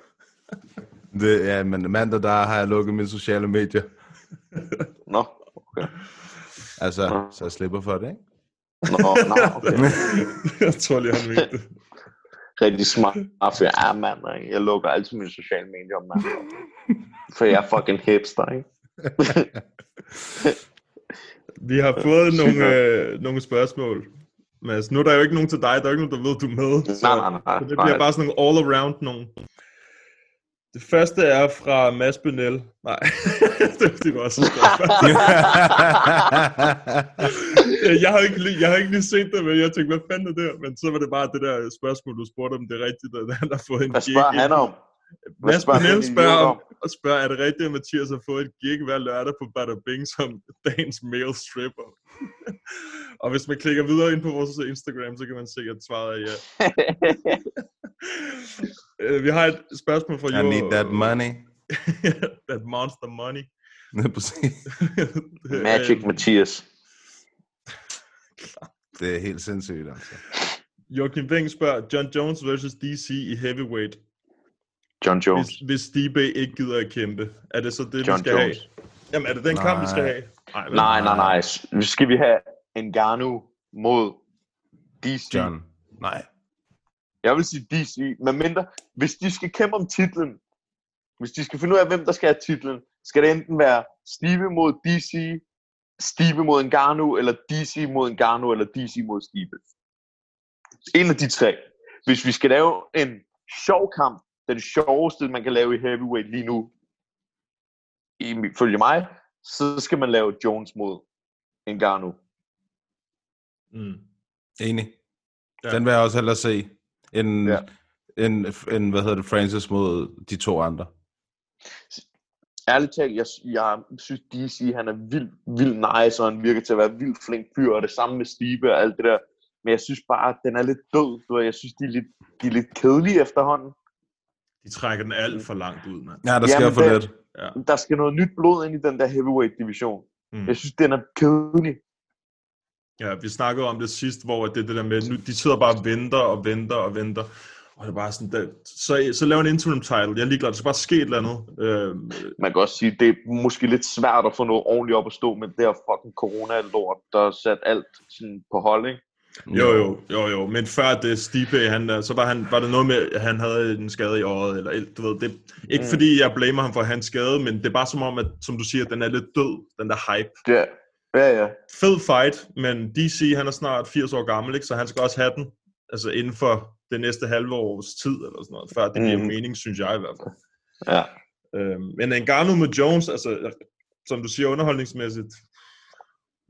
Det, ja, men mandag, der har jeg lukket mine sociale medier. Nå, okay. Altså, så jeg slipper for det, ikke? Nå, nå, okay. jeg tror lige, han mente det. Rigtig smart. For jeg er mand, ikke? Jeg lukker altid mine sociale medier om mandag. For jeg er fucking hipster, ikke? Vi har fået nogle, øh, nogle spørgsmål. Mads, nu er der jo ikke nogen til dig, der er ikke nogen, der ved, du er med. Så, Nej, nej, nej, så det bliver bare sådan nogle all-around nogle. Det første er fra Mads Benel. Nej, det du også jeg, har ikke lige, jeg har ikke lige set det, men jeg tænkte, hvad fanden er det? Men så var det bare det der spørgsmål, du spurgte om det er rigtigt, at han har fået en Hvad spørger han om? Mads han spørger, om, og spørger, er det rigtigt, at Mathias har fået et gig hver lørdag på Bada Bing som dagens male stripper? og hvis man klikker videre ind på vores Instagram, så kan man se, at svaret er ja. Øh, Vi har et spørgsmål fra I Jo. need that money. that monster money. Magic Øh, Mathias. Det er helt sindssygt, altså. Joachim Weng spørger, John Jones versus DC i heavyweight. John Jones. Hvis, hvis Stipe ikke gider at kæmpe, er det så det, John vi skal Jones. have? Jamen, er det den kamp, vi skal Nej. have? Nej? Nej, nej, nej. Skal vi have Ngannou mod DC? John. Nej. Jeg vil sige DC, men mindre, hvis de skal kæmpe om titlen, hvis de skal finde ud af, hvem der skal have titlen, skal det enten være Steve mod DC, Steve mod Ngannou, eller DC mod Ngannou, eller DC mod Steve. En af de tre. Hvis vi skal lave en sjov kamp, den sjoveste, man kan lave i heavyweight lige nu, ifølge mig, så skal man lave Jones mod Ngannou. Mm. Enig. Ja. Den vil jeg også hellere se, end, Ja. end, end hvad hedder det, Francis mod de to andre. ærligt talt, jeg, jeg synes DC, han er vild, vild nice, og han virker til at være vildt flink fyr, og det samme med Stibe og alt det der. Men jeg synes bare, at den er lidt død. Du ved, jeg synes, de er lidt, de er lidt kedelige efterhånden. De trækker den alt for langt ud, mand. Ja, der skal Jamen, for det- lidt. Ja. Der skal noget nyt blod ind i den der heavyweight division. Mm. Mm. Jeg synes, den er kedelig. Ja, vi snakkede om det sidst, hvor det er det der med, nu, de sidder bare og venter og venter og venter. Og det er bare sådan, der, så, så lav en interim title. Jeg er ligeglad, der skal bare ske et eller andet. Øh, Man kan også sige, det er måske lidt svært at få noget ordentligt op at stå med det her fucking corona-lort, der har sat alt sådan på hold, ikke? Jo, jo, jo, jo. Men før det Stipe, han, øh, så var, han, var det noget med, at han havde en skade i øjet. Eller, du ved, det, ikke Mm. fordi jeg blamer ham for hans skade, men det er bare som om, at, som du siger, den er lidt død, den der hype. Ja, ja, ja. Fed fight, men DC, han er snart 80 år gammel, ikke? så han skal også have den. Altså inden for det næste halve års tid, eller sådan noget, før det giver Mhm. mening, synes jeg i hvert fald. ja. Øhm, men Ngannou med Jones, altså, som du siger, underholdningsmæssigt,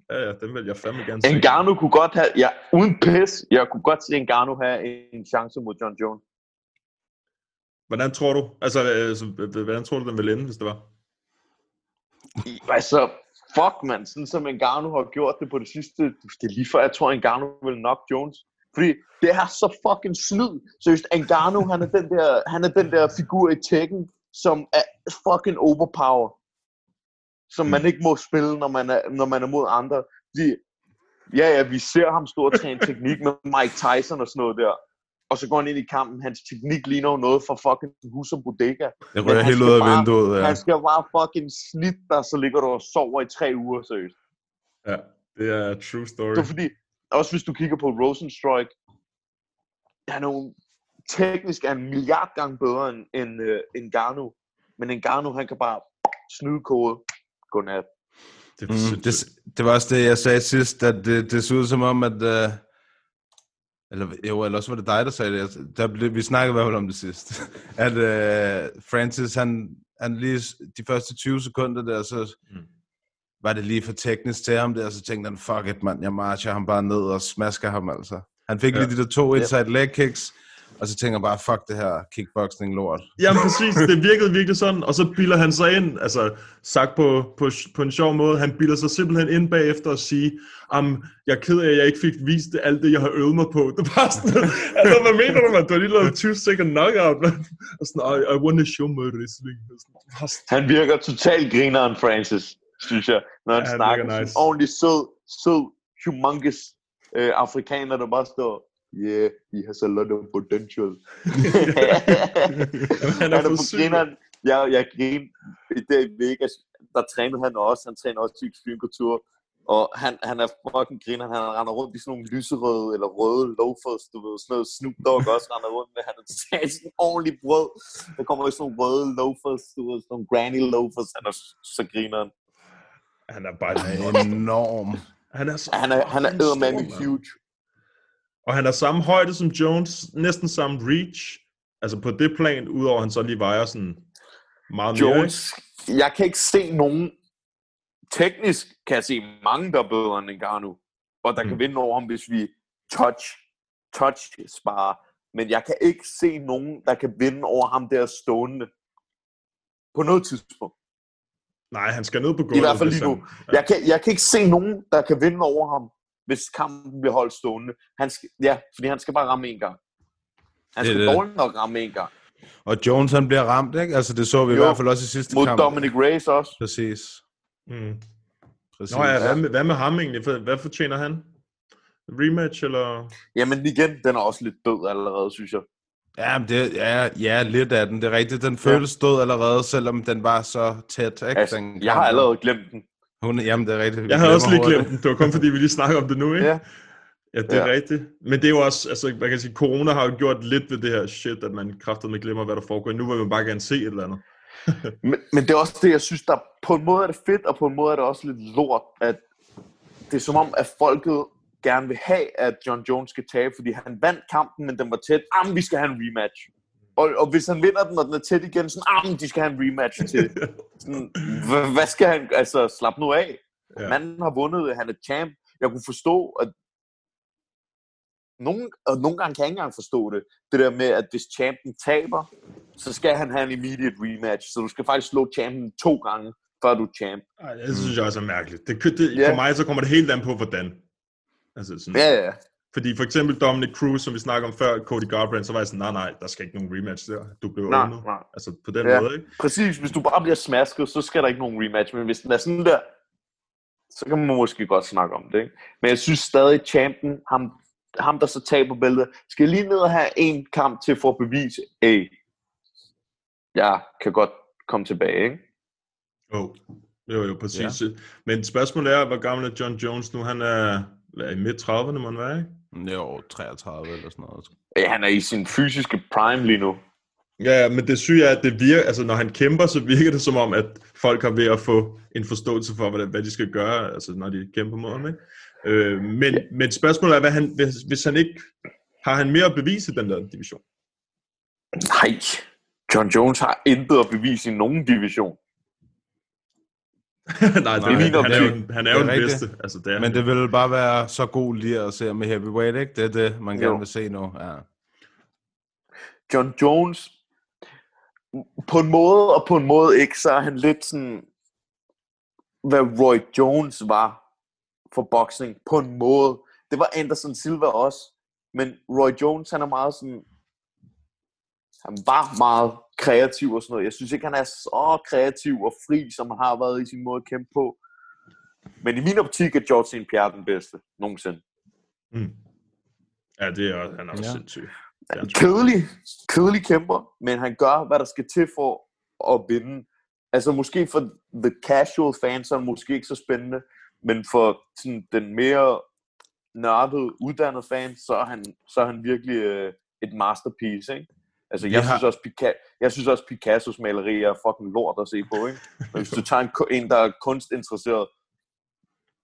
ja, ja, den vil jeg fandme gerne se. Ngannou kunne godt have, ja, uden pis, jeg kunne godt se Ngannou have en chance mod John Jones. Hvordan tror du, altså, altså, hvordan tror du, den vil ende, hvis det var? Altså, fuck, mand, sådan som Ngannou har gjort det på det sidste, det er lige før, jeg tror, Ngannou vil knock Jones. Fordi det er så fucking snyd. Seriøst, Ngannou, han er den der, han er den der figur i Tekken, som er fucking overpower. Som man ikke må spille, når man er, når man er mod andre. Fordi, ja, ja, vi ser ham stå og træne teknik med Mike Tyson og sådan noget der. Og så går han ind i kampen. Hans teknik ligner jo noget fra fucking hus og bodega. Jeg rører helt ud af bare- vinduet, ja. Han skal bare fucking snitte dig, så ligger du og sover i tre uger, seriøst. Ja, det er true story. Det er fordi, også hvis du kigger på Rosenstrike, han er jo teknisk er en milliard gange bedre end, end, uh, end Garno. Men en Garno, han kan bare snyde kode. Godnat. Det, er Mm, det, det var også det, jeg sagde sidst, at det, det så ud som om, at... Uh, eller, jo, eller også var det dig, der sagde det. Der blev, vi snakkede i hvert fald om det sidst. At uh, Francis, han, han lige de første 20 sekunder der, så Mm. var det lige for teknisk til ham der, så tænkte han, fuck it, mand, jeg marcher ham bare ned og smasker ham altså. Han fik Ja. lige de der to inside leg kicks, og så tænker bare, fuck det her kickboxing lort. Jamen præcis, det virkede virkelig sådan, og så bilder han sig ind, altså sagt på, på, på en sjov måde, han bilder sig simpelthen ind bagefter og sige, am, jeg er ked af, at jeg ikke fik vist det, alt det, jeg har øvet mig på. Det var sådan, altså, hvad mener du, man? Du har lige lavet 20 second knockout, man. Og sådan, I, I want to show my wrestling. Sådan, Han virker totalt grineren, Francis, synes jeg. Når han Ja, han snakker virker nice. ordentlig sød, sød, humongous øh, afrikaner, der bare står, yeah, he has a lot of potential. Jamen, han er for på syg. grineren. Jeg, jeg grin der i Vegas, der trænede han også. Han træner også til Extreme. Og han, han er fucking griner. Han render rundt i sådan nogle lyserøde eller røde loafers, du ved, sådan noget Snoop Dogg også render rundt med. Han er totalt sådan ordentlig brød. Der kommer i sådan nogle røde loafers, du ved, sådan nogle granny loafers. Han er så grineren. Han er bare Enorm. Han er så Han er, han er eddermame mand. huge. Og han er samme højde som Jones, næsten samme reach. Altså på det plan, udover han så lige vejer sådan meget mere. Jones, jeg kan ikke se nogen, teknisk kan jeg se mange, der er bedre end Ngannou, og der mm. kan vinde over ham, hvis vi touch, touch sparer. Men jeg kan ikke se nogen, der kan vinde over ham der stående på noget tidspunkt. Nej, han skal ned på gulvet. I hvert fald lige nu. han- Jeg kan, jeg kan ikke se nogen, der kan vinde over ham, hvis kampen bliver holdt stående. Han skal, ja, fordi han skal bare ramme en gang. Han Det er skal det. dårligt nok ramme en gang. Og Jones, han bliver ramt, ikke? Altså, det så vi Jo. i hvert fald også i sidste Mod kamp. Dominic Reyes også. Præcis. Mm. Præcis. Nå ja, hvad med, hvad med ham egentlig? For- Hvad fortjener han? Rematch, eller? Jamen igen, den er også lidt død allerede, synes jeg. Ja, men det, ja, ja, lidt af den. Det er rigtigt. Den føles død allerede, selvom den var så tæt. Ikke? Altså, den jeg har allerede glemt den. Hun, jamen, det er rigtigt. Vi Jeg havde også lige glemt den. Det var kun fordi, vi lige snakker om det nu, ikke? Ja. Ja, det er Ja. rigtigt. Men det er jo også, altså, man kan sige, corona har jo gjort lidt ved det her shit, at man kraftedeme glemmer, hvad der foregår. Nu vil man bare gerne se et eller andet. Men, men det er også det, jeg synes, der på en måde er det fedt, og på en måde er det også lidt lort, at det er som om, at folket gerne vil have, at John Jones skal tabe, fordi han vandt kampen, men den var tæt. Jamen, vi skal have en rematch. Og, og hvis han vinder den, og den er tæt igen, sådan, jamen, de skal have en rematch til. Sådan, hva- hvad skal han, altså, slap nu af. Ja. Manden har vundet, han er champ. Jeg kunne forstå, at nogle, og nogle gange kan jeg ikke engang forstå det. Det der med, at hvis champion taber, så skal han have en immediate rematch. Så du skal faktisk slå champion to gange, før du er champ. Ej, det synes jeg også er mærkeligt. Det, det, Ja. For mig så kommer det helt an på, hvordan. Altså sådan, Ja, ja. Fordi for eksempel Dominic Cruz, som vi snakker om før, Cody Garbrandt, så var jeg sådan, nej, nej, der skal ikke nogen rematch der. Du blev Nej, nej. Altså på den Ja. måde, ikke? Præcis, hvis du bare bliver smasket, så skal der ikke nogen rematch. Men hvis den er sådan der, så kan man måske godt snakke om det. Ikke? Men jeg synes stadig, champion, ham, ham der så taber bæltet, skal lige ned og have en kamp til for at bevise, hey, jeg kan godt komme tilbage. Ikke? Jo, jo, jo, præcis. Ja. Men spørgsmålet er, hvor gammel er John Jones nu? Han er hvad, i midt-30'erne, må han være, ikke? Jo, 33 eller sådan noget. Ja, han er i sin fysiske prime lige nu. Ja, ja, men det syge er, at det virker, altså når han kæmper, så virker det som om, at folk har ved at få en forståelse for, hvad, hvad de skal gøre, altså når de kæmper mod ham, ikke? Øh, men, ja. men spørgsmålet er, hvad han, hvis, hvis han ikke, har han mere at bevise i den der division? Nej, John Jones har intet at bevise i nogen division. Nej, det, Nej, er, min han, er jo, han er Det jo er den rigtigt. bedste. Altså, det er Men det vil bare være så god lige at se med heavyweight, ikke? Det er det, man gerne Jo. vil se nu. Ja. John Jones, på en måde og på en måde ikke, så er han lidt sådan, hvad Roy Jones var for boksning på en måde. Det var Anderson Silva også. Men Roy Jones, han er meget sådan... Han var meget kreativ og sådan noget. Jeg synes ikke, han er så kreativ og fri, som han har været i sin måde at kæmpe på. Men i min optik er George St. Pierre den bedste nogensinde. Mm. Ja, det er, han er også Ja. sindssyg. Han er kedelig, kedelig kæmper, men han gør, hvad der skal til for at vinde. Altså måske for the casual fans er måske ikke så spændende, men for sådan, den mere nørdede, uddannede fan, så er han, så er han virkelig øh, et masterpiece, ikke? Altså, jeg, har- synes også, Pica- jeg synes også, Picassos malerier er fucking lort at se på, ikke? Men hvis du tager en, en der er kunstinteresseret,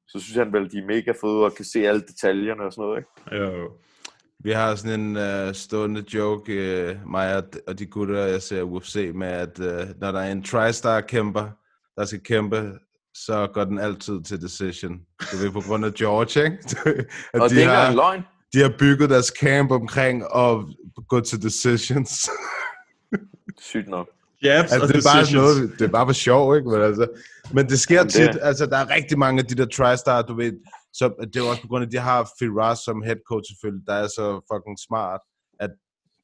så synes han vel, de er mega fede og kan se alle detaljerne og sådan noget, ikke? Jo. Vi har sådan en uh, stående joke, uh, mig og, og de gutter, jeg ser UFC, med at uh, når der er en TriStar-kæmper, der skal kæmpe, så går den altid til decision. Det er på grund af George, ikke? at Og de, det er ikke har, løgn. De har bygget deres camp omkring at gå til decisions. Sygt nok. Jabs altså, det, er bare noget, det er bare for sjov, ikke? Men, altså, men det sker Jamen, det tit. er- Altså, der er rigtig mange af de der TriStar, du ved, så det er jo også på grund af, at de har Firas som head coach selvfølgelig, der er så fucking smart, at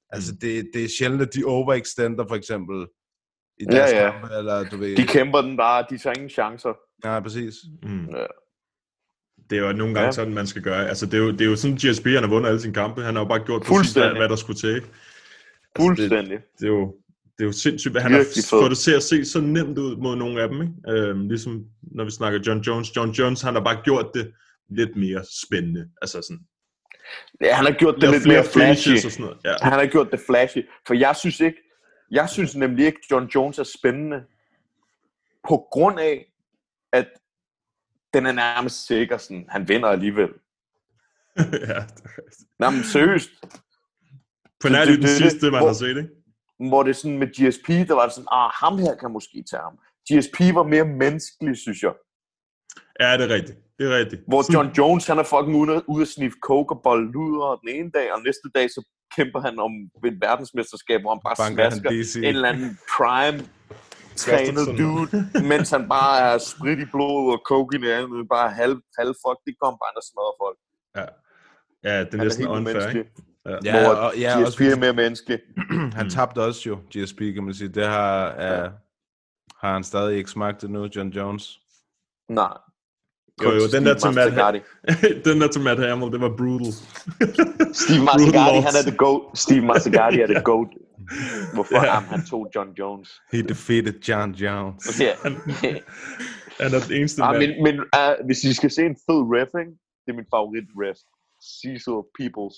altså, det, det er sjældent, at de overextender for eksempel i Ja, deres ja. kampe, eller du ved... De kæmper den bare, de tager ingen chancer. Ja, præcis. Mm. Ja. Det er jo nogle gange Ja. sådan, man skal gøre. Altså, det er jo, det er jo sådan, GSP, han har vundet alle sine kampe. Han har jo bare gjort præcis, hvad, hvad der skulle til. ikke? Fuldstændig. Det, det, er jo, det er jo sindssygt. hvad Han har Virkelig fed. fået det til at se så nemt ud mod nogle af dem. Ikke? Øhm, ligesom når vi snakker John Jones. John Jones, han har bare gjort det lidt mere spændende. Altså sådan, Ja, han har gjort det lidt mere flashy. og sådan noget. Ja. Han har gjort det flashy. For jeg synes ikke, jeg synes nemlig ikke, John Jones er spændende på grund af, at den er nærmest sikker, sådan, han vinder alligevel. ja, det er rigtigt. Nej, men seriøst. På nær den sidste, man hvor- har set, ikke? Hvor det sådan med GSP, der var det sådan, ah, ham her kan måske tage ham. GSP var mere menneskelig, synes jeg. Ja, det er rigtigt. Det er rigtigt. Hvor John Jones, han er fucking ude, ude at sniffe coke og bolle luder den ene dag, og næste dag, så kæmper han om et verdensmesterskab, hvor han bare Banker smasker en eller anden prime trænet dude, mens han bare er sprit i blodet og coke i nærheden, bare halv, halv fuck, det kommer bare og smadrer folk. Ja, ja det er Han er næsten helt unfair, umenneskelig. ikke? Ja. Ja, Hvor og, ja, GSP også, er mere menneskelig. han tabte også jo, GSP, kan man sige. Det har, uh, har han stadig ikke smagt det nu, John Jones. Nej. Jo, jo, den der til Steve Matt, den der til Matt Hamill, det var brutal. Steve Mazzagatti, han er the goat. Steve Mazzagatti er the goat. Hvorfor? Ja. Jamen, han tog John Jones. He defeated John Jones. Ja. Han er den eneste Ah, men men uh, hvis I skal se en fed ref, ikke? det er min favorit ref. Cecil Peoples.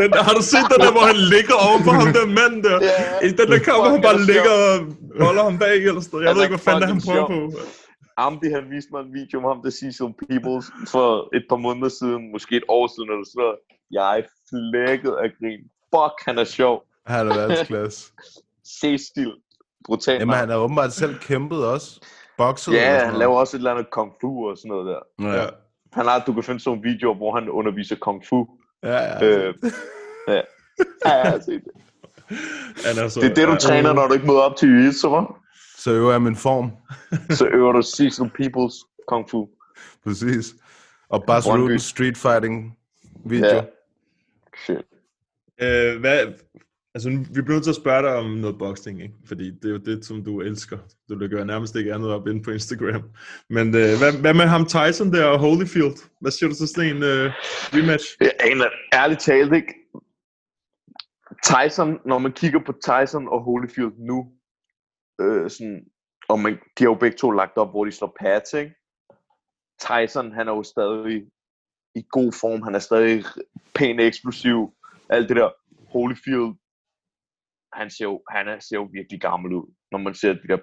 Den, har du set den der, hvor han ligger ovenfor ham der mand der? Ja, I den der det kamp, hvor han bare er ligger og holder ham bag eller sådan. Jeg Han ved ikke, hvad fanden han fucking prøver på. Amdi, han viste mig en video om ham, der Cecil Peoples, for et par måneder siden, måske et år siden eller sådan noget. Jeg er flækket af grin. Fuck, han er sjov. Han er verdensklasse. Cecil. Brutal. Jamen, han har åbenbart selv kæmpet også. Bokset. eller Ja, han laver også et eller andet kung fu og sådan noget der. Ja, Han har, du kan finde sådan nogle videoer, hvor han underviser kung fu. Ja, ja. Øh, ja. Ja, set det. Han er så, Det er det, du ja. træner, når du ikke møder op til jiu-jitsu, hva'? Så øver jeg min form. Så øver du Cecil Peoples Kung Fu. Præcis. Og. Rutten street fighting video. Ja. Shit. Øh, hvad, altså, vi bliver nødt til at spørge dig om noget boxing, ikke? Fordi det er jo det, som du elsker. Du lægger nærmest ikke andet op inde på Instagram. Men øh, hvad, hvad med ham Tyson der og Holyfield? Hvad siger du til sådan en øh, rematch? Jeg aner ærligt talt ikke. Tyson, når man kigger på Tyson og Holyfield nu, øh, sådan, og man, de har jo begge to lagt op, hvor de slår pads, ikke? Tyson, han er jo stadig i god form, han er stadig pæn eksplosiv, alt det der. Holyfield, han ser jo, han er, ser jo virkelig gammel ud, når man ser de der,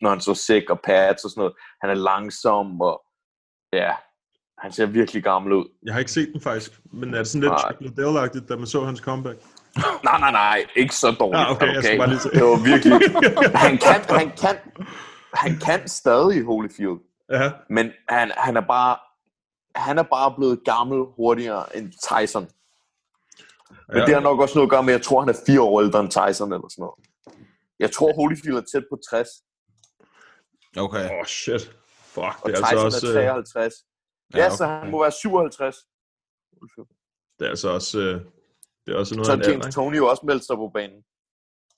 når han så sæk og pads og sådan noget. Han er langsom, og ja, han ser virkelig gammel ud. Jeg har ikke set den faktisk, men er det sådan lidt. Chuck Liddell-agtigt, da man så hans comeback? Nej, nej, nej, ikke så dårligt. Ah, okay, du jeg skal gal? bare lige se. Det var virkelig... Han kan, han kan, han kan stadig Holyfield, Ja, men han, han er bare han er bare blevet gammel hurtigere end Tyson. Men Ja. det har nok også noget at gøre med, at jeg tror, han er fire år ældre end Tyson eller sådan noget. Jeg tror, Holyfield er tæt på 60. Okay. Åh, oh, shit. Fuck, Og det er Tyson altså også... er øh, 53. Ja, Ja, så okay. han må være 57. Det er altså også... øh, Det er også noget Så alder, James ikke? Tony jo også meldt sig på banen.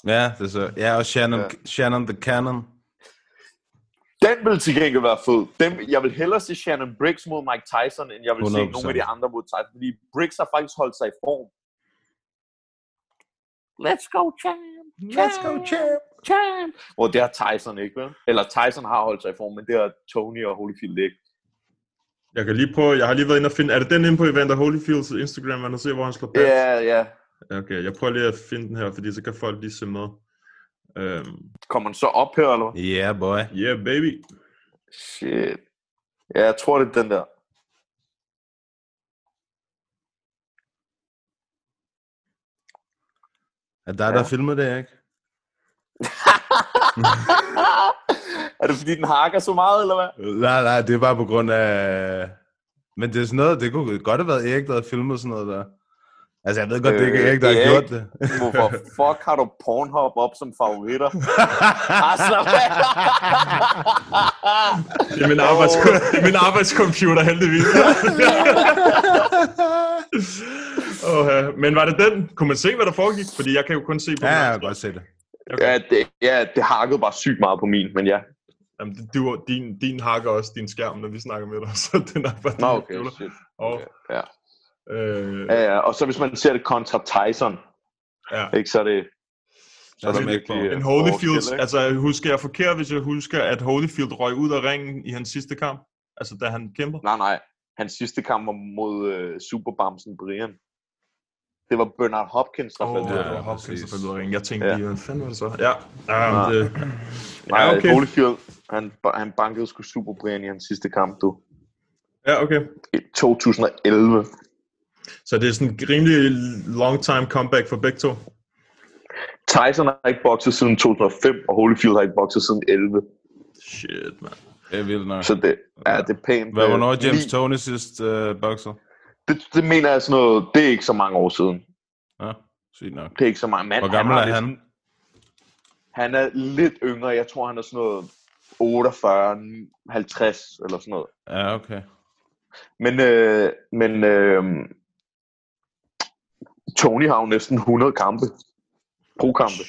Ja, det er så. Ja, og Shannon, Ja. Shannon the Cannon. Den vil til gengæld være fed. Den, jeg vil hellere se Shannon Briggs mod Mike Tyson, end jeg vil se 100%. nogle af de andre mod Tyson. Fordi Briggs har faktisk holdt sig i form. Let's go, champ! Let's go, champ! champ! Og det har Tyson ikke, vel? Eller Tyson har holdt sig i form, men det har Tony og Holyfield ikke. Jeg kan lige prøve... Jeg har lige været inde og finde... Er det den inde på Evander Holyfields Instagram, man kan se, hvor han slår pads? Ja, ja. Okay, jeg prøver lige at finde den her, fordi så kan folk lige se med. Um, Kommer den så op her, eller hvad? Yeah, boy. yeah, baby. Shit. Ja, jeg tror, det er den der. Er det dig, der filmet det, ikke? er det fordi, den hakker så meget, eller hvad? Nej, nej, det er bare på grund af... Men det er sådan noget, det kunne godt have været Erik, der havde filmet sådan noget der. Altså, jeg ved godt, det er ikke Øh, Erik, der har Erik. gjort det. Hvorfor fuck har du Pornhub op som favoritter? Af. Det er min, arbejds det er min arbejdscomputer, heldigvis. oh. Men var det den? Kunne man se, hvad der foregik? Fordi jeg kan jo kun se på Ja, jeg kan godt se det. ja, det, ja, det hakkede bare sygt meget på min, men ja. Jamen, det- du, din, din hakker også din skærm, når vi snakker med dig, så den er bare Nå, okay, computer. shit. Og, Okay, ja. Øh, Ja, ja, og så hvis man ser det kontra Tyson, ja. ikke, så er det, så er Altså, virkelig en Holyfield, ikke? altså husker jeg forkert, hvis jeg husker, at Holyfield røg ud af ringen i hans sidste kamp? Altså da han kæmper? Nej, nej. Hans sidste kamp var mod øh, Superbamsen Brian. Det var Bernard Hopkins, der Åh, faldt oh, ud. det ja, Hopkins, der faldt ud af ringen. Jeg tænkte Ja. lige, hvad fanden var det så? Ja, ja, Nej. det, Nej, ja okay. Holyfield, han, han bankede sgu Super Brian i hans sidste kamp, du. Ja, okay. I 2011. Så det er sådan en rimelig long time comeback for begge to. Tyson har ikke bokset siden 2005, og Holyfield har ikke bokset siden 11. Shit, man. Det er vildt nok. Så det, ja, det er pænt. Hvad, øh, hvornår er James Tony sidst uh, bokser? Det, det mener jeg sådan noget, det er ikke så mange år siden. Ja, sygt nok. Det er ikke så mange. Man, Hvor gammel har er han? Han er lidt yngre. Jeg tror, han er sådan noget 48, 50 eller sådan noget. Ja, okay. Men, øh, men øh, Tony har jo næsten 100 kampe. Pro-kampe.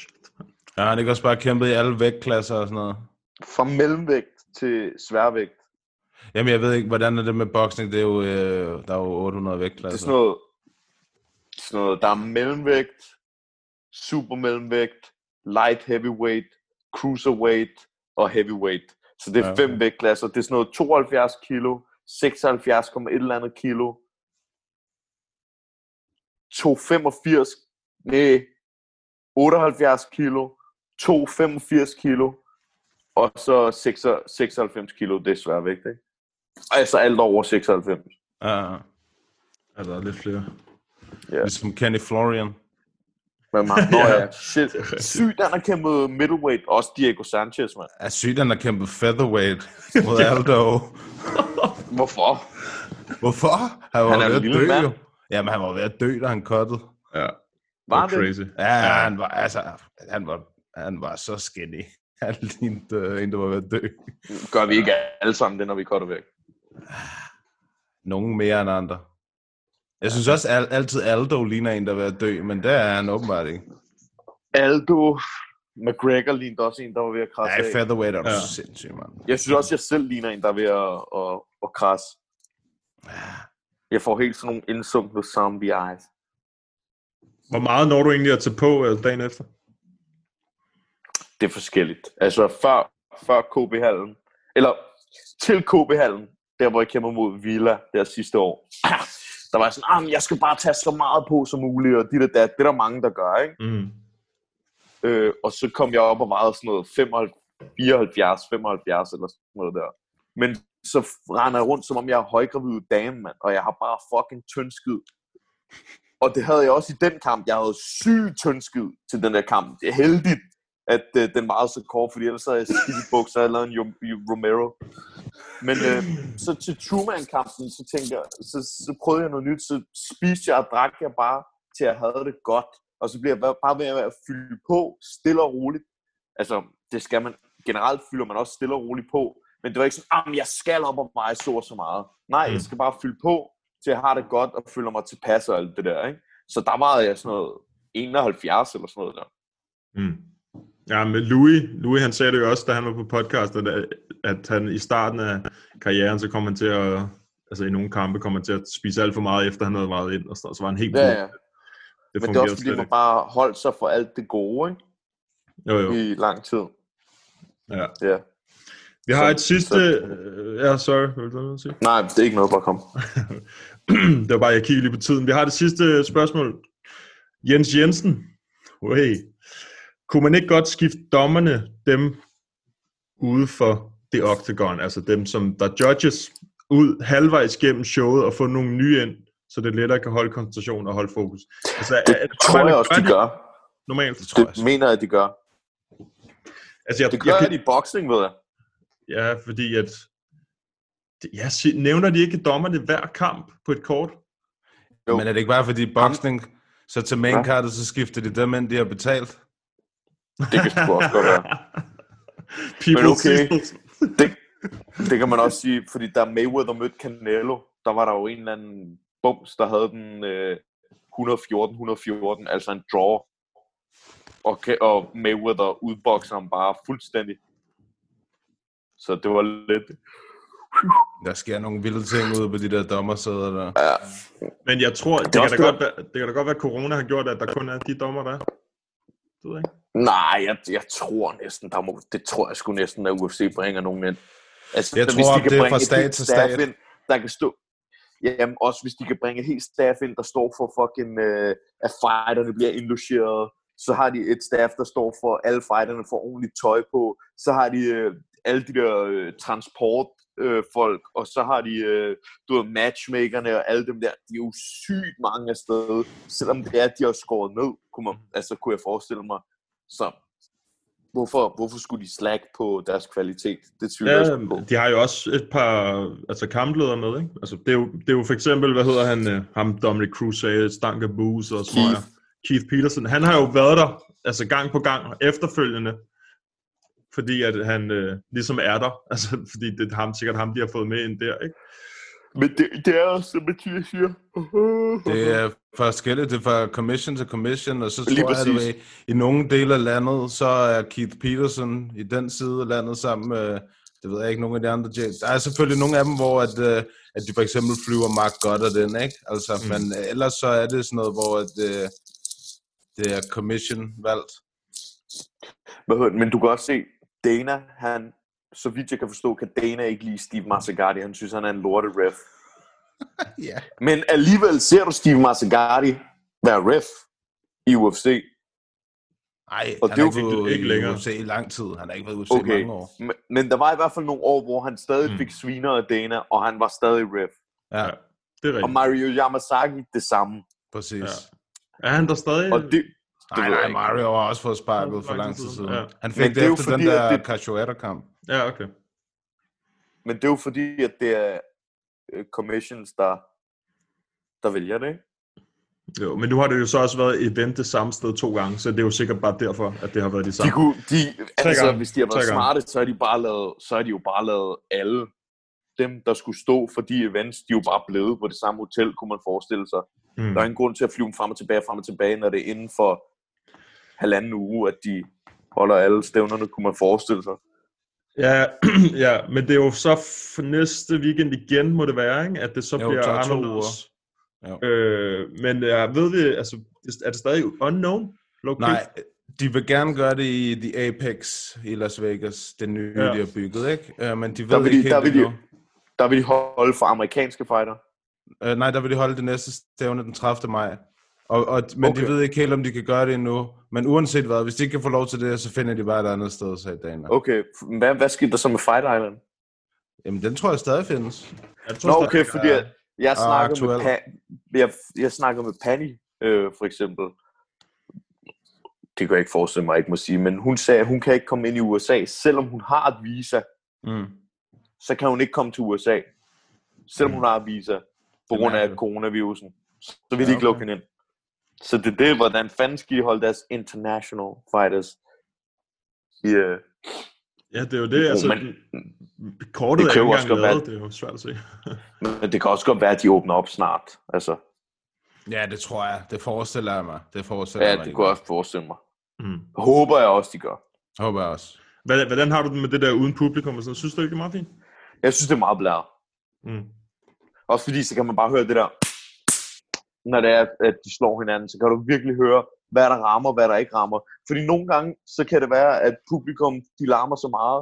Ja, han ikke også bare kæmpet i alle vægtklasser og sådan noget? Fra mellemvægt til sværvægt. Jamen, jeg ved ikke, hvordan er det med boksning? Det er jo, øh, der er jo 800 Det er vægtklasser. sådan noget, sådan noget, der er mellemvægt, super mellemvægt, light heavyweight, cruiserweight og heavyweight. Så det er Ja, okay. fem vægtklasser. Det er sådan noget 72 kilo, 76,1 eller andet kilo, 285, nej, 78 kilo, 285 kilo, og så 6 96 kilo, det er sværvægt, ikke? Altså alt over 96. Ja, ja. Ja, der er lidt flere. Ligesom Kenny Florian. Men man, nå ja, shit. Sygt, han har kæmpet middleweight. Også Diego Sanchez, mand. Er sygt, han har kæmpet featherweight mod Aldo. Hvorfor? Hvorfor? Han var Han er ved en at lille dø, mand. jo. Jamen, han var ved at dø, da han cuttede. Ja. Var Var det? crazy. Ja, ja, han var, altså, han var, han var så skinny. Han lignede uh, en, der var ved at dø. Gør vi ikke alle sammen det, når vi cutter væk? Nogen mere end andre. Jeg synes også al- altid Aldo ligner en, der er ved at dø, men det er han åbenbart ikke. Aldo, McGregor lignede også en, der var ved at krasse Ja, featherweight er Ja. ja. sindssyg, mand. Jeg synes også, jeg selv ligner en, der er ved at, at, at krasse. Jeg får helt sådan nogle indsunkne zombie eyes. Hvor meget når du egentlig at tage på øh, dagen efter? Det er forskelligt. Altså før, før KB-hallen, eller til KB-hallen, der hvor jeg kæmper mod Villa der sidste år, der var jeg sådan, ah, jeg skal bare tage så meget på som muligt, og dit og dat. Det er der mange, der gør, ikke? Mm. Øh, og så kom jeg op og vejede sådan noget 75, 74, 75 eller sådan noget der. Men så render jeg rundt, som om jeg er højgravid dame, mand, og jeg har bare fucking tyndskid. Og det havde jeg også i den kamp. Jeg havde syg tyndskid til den der kamp. Det er heldigt, at øh, den var altså så kort, fordi ellers havde jeg skidt i bukser eller en Romero. Men øh, så til Truman-kampen, så tænkte jeg, så, så prøvede jeg noget nyt, så spiste jeg og drak jeg bare, til jeg havde det godt. Og så bliver jeg bare- bare ved at fylde på, stille og roligt. Altså, det skal man, generelt fylder man også stille og roligt på. Men det var ikke sådan, at jeg skal op og veje så og så meget. Nej, Mm. jeg skal bare fylde på, til jeg har det godt og føler mig tilpas og alt det der. Ikke? Så der var jeg sådan noget 71 eller sådan noget der. Mm. Ja, men Louis, Louis han sagde det jo også, da han var på podcastet, at, at han i starten af karrieren, så kom han til at, altså i nogle kampe, kom han til at spise alt for meget, efter han havde vejet ind, og så, så var han helt Ja, ja. Det Men det er også fordi, man bare holdt sig for alt det gode ikke? Jo, jo. i lang tid. Ja. Ja. Vi har Så- et sidste... så- øh, Ja, sorry. Vil du have noget at sige? Nej, det er ikke noget, bare kom. det var bare, jeg kiggede lige på tiden. Vi har det sidste spørgsmål. Jens Jensen. Hey. Kunne man ikke godt skifte dommerne, dem ude for det octagon, altså dem, som der judges, ud halvvejs gennem showet og få nogle nye ind, så det lettere kan holde koncentration og holde fokus? Altså, Det er- tror jeg også, de gør. Normalt. Det tror jeg Det mener jeg, de gør. Altså, jeg, Det gør jeg, jeg, de i boxing, ved jeg. Ja, fordi at... Ja, nævner de ikke dommerne hver kamp på et kort? Jo. Men er det ikke bare fordi boksning, så til main Ja. cardet, så skifter de dem ind, de har betalt? Det kan sgu også godt være. People Men okay. Det, det kan man også sige, fordi da Mayweather mødte Canelo, der var der jo en eller anden bums, der havde den øh, 114-114, altså en draw. Og, Ka- og Mayweather udbokser ham bare fuldstændig. Så det var lidt... Der sker nogle vilde ting ude på de der dommersæder der. Ja, Men jeg tror, det, er kan da det, godt være, det kan da godt være, at corona har gjort, at der kun er de dommer, der er. Det ved jeg ikke. nej, jeg, jeg tror næsten, der må, det tror jeg sgu næsten, at UFC bringer nogen ind. Altså, Jeg hvis tror, de kan det er bringe fra et stat helt til stat. Ind, der kan stå... Jamen, også hvis de kan bringe et helt staff ind, der står for fucking, øh, at fighterne bliver indlogeret, så har de et staff, der står for, at alle fighterne får ordentligt tøj på, så har de øh, alle de der øh, transport øh, folk, og så har de øh, du ved, matchmakerne og alle dem der, de er jo sygt mange af steder, selvom det er, at de har skåret ned, kunne, man, altså, kunne jeg forestille mig. Så hvorfor, hvorfor skulle de slack på deres kvalitet? Det tvivler jeg Ja, sgu på. de har jo også et par altså kampledere med, ikke? Altså, det, er jo, det er jo for eksempel, hvad hedder han, øh, ham Dominic Cruz sagde, Stanker Boos og sådan Keith. Keith Peterson. Han har jo været der, altså gang på gang, efterfølgende, fordi at han øh, ligesom er der. Altså, fordi det er ham, sikkert ham, de har fået med ind der, ikke? Men det, det er også, som Mathias siger. Det er forskelligt, det er fra commission til commission, og så Lige tror jeg, at i nogle dele af landet, så er Keith Peterson i den side af landet sammen med, det ved jeg ikke, nogle af de andre. Der er selvfølgelig nogle af dem, hvor at, øh, at de for eksempel flyver Mark Goddard den, ikke? Altså, mm. men øh, ellers så er det sådan noget, hvor at, øh, det er commission valgt. Det? Men du kan også se, Dana, han, så vidt jeg kan forstå, kan Dana ikke lide Steve Mazzagatti. Han synes, han er en lorte ref. Ja. Men alligevel ser du Steve Mazzagatti være ref i UFC. Nej, Og han det er har jo ikke været ikke i længere. UFC i lang tid. Han har ikke været i UFC Okay. i mange år. Men, men der var i hvert fald nogle år, hvor han stadig Mm. fik sviner af Dana, og han var stadig ref. Ja. Det er Og rigtigt. Mario Yamasaki det samme. præcis. Ja. Er han der stadig? Og det, Nej, nej, ikke. Mario har også fået sparket For for lang tid siden. Ja. Han Men fik det det er efter den fordi, at der det- Cachoeira-kamp. Ja, okay. men det er jo fordi, at det er øh, commissions, der, der vælger det, ikke? Jo, men nu har det jo så også været event det samme sted to gange, så det er jo sikkert bare derfor, at det har været de De samme. kunne, de, altså, gange. hvis de har været Tre smarte, så har de bare lavet, så har de jo bare lavet alle dem, der skulle stå for de events, de er jo bare blevet på det samme hotel, kunne man forestille sig. Mm. Der er ingen grund til at flyve dem frem og tilbage, frem og tilbage, når det er inden for halvanden uge, at de holder alle stævnerne, kunne man forestille sig. Ja, ja, men det er jo så for næste weekend igen, må det være, ikke? at det så Jo, bliver anderledes. Jo. Øh, men jeg ved vi, altså, er det stadig unknown? Key? Nej, de vil gerne gøre det i The Apex i Las Vegas, det nye, Ja. ja. de har bygget, ikke? Uh, men de ved Der vil ikke de, der helt vil de, der vil de holde for amerikanske fighter. Uh, nej, der vil de holde det næste stævne den 30. maj. Og, og, men okay. Okay. de ved ikke helt, om de kan gøre det endnu. Men uanset hvad, hvis de ikke kan få lov til det, så finder de bare et andet sted, sagde Dana. Okay, f- hvad, hvad skete der så med Fight Island? Jamen, den tror jeg stadig findes. Jeg tror Nå, stadig, okay, der fordi er- jeg, jeg snakker med, aktuel. pa- jeg, jeg snakker med Panny, øh, for eksempel. Det kan jeg ikke forestille mig, jeg ikke må sige, men hun sagde, at hun kan ikke komme ind i USA, selvom hun har et visa, Mm. så kan hun ikke komme til USA, selvom hun har et visa, på grund af coronavirusen. Så vil Ja, de ikke lukke okay. hende ind. Så det er det, hvordan fanden skal de holde deres international fighters i, øh, Ja, det er jo det. Altså, men- kortet det er kan ikke jo også engang godt være- det er jo svært at se. Men det kan også godt være, at de åbner op snart. Altså, Ja, det tror jeg. Det forestiller jeg mig. Det forestiller ja, jeg mig. det kunne jeg også forestille mig. Mm. Håber jeg også, de gør. Håber jeg også. Hvad, hvordan har du det med det der uden publikum og sådan? Synes du ikke, det er meget fint? Jeg synes, det er meget blæret. Mm. Også fordi, så kan man bare høre det der, når det er, at de slår hinanden, så kan du virkelig høre, hvad der rammer, hvad der ikke rammer. Fordi nogle gange, så kan det være, at publikum, de larmer så meget,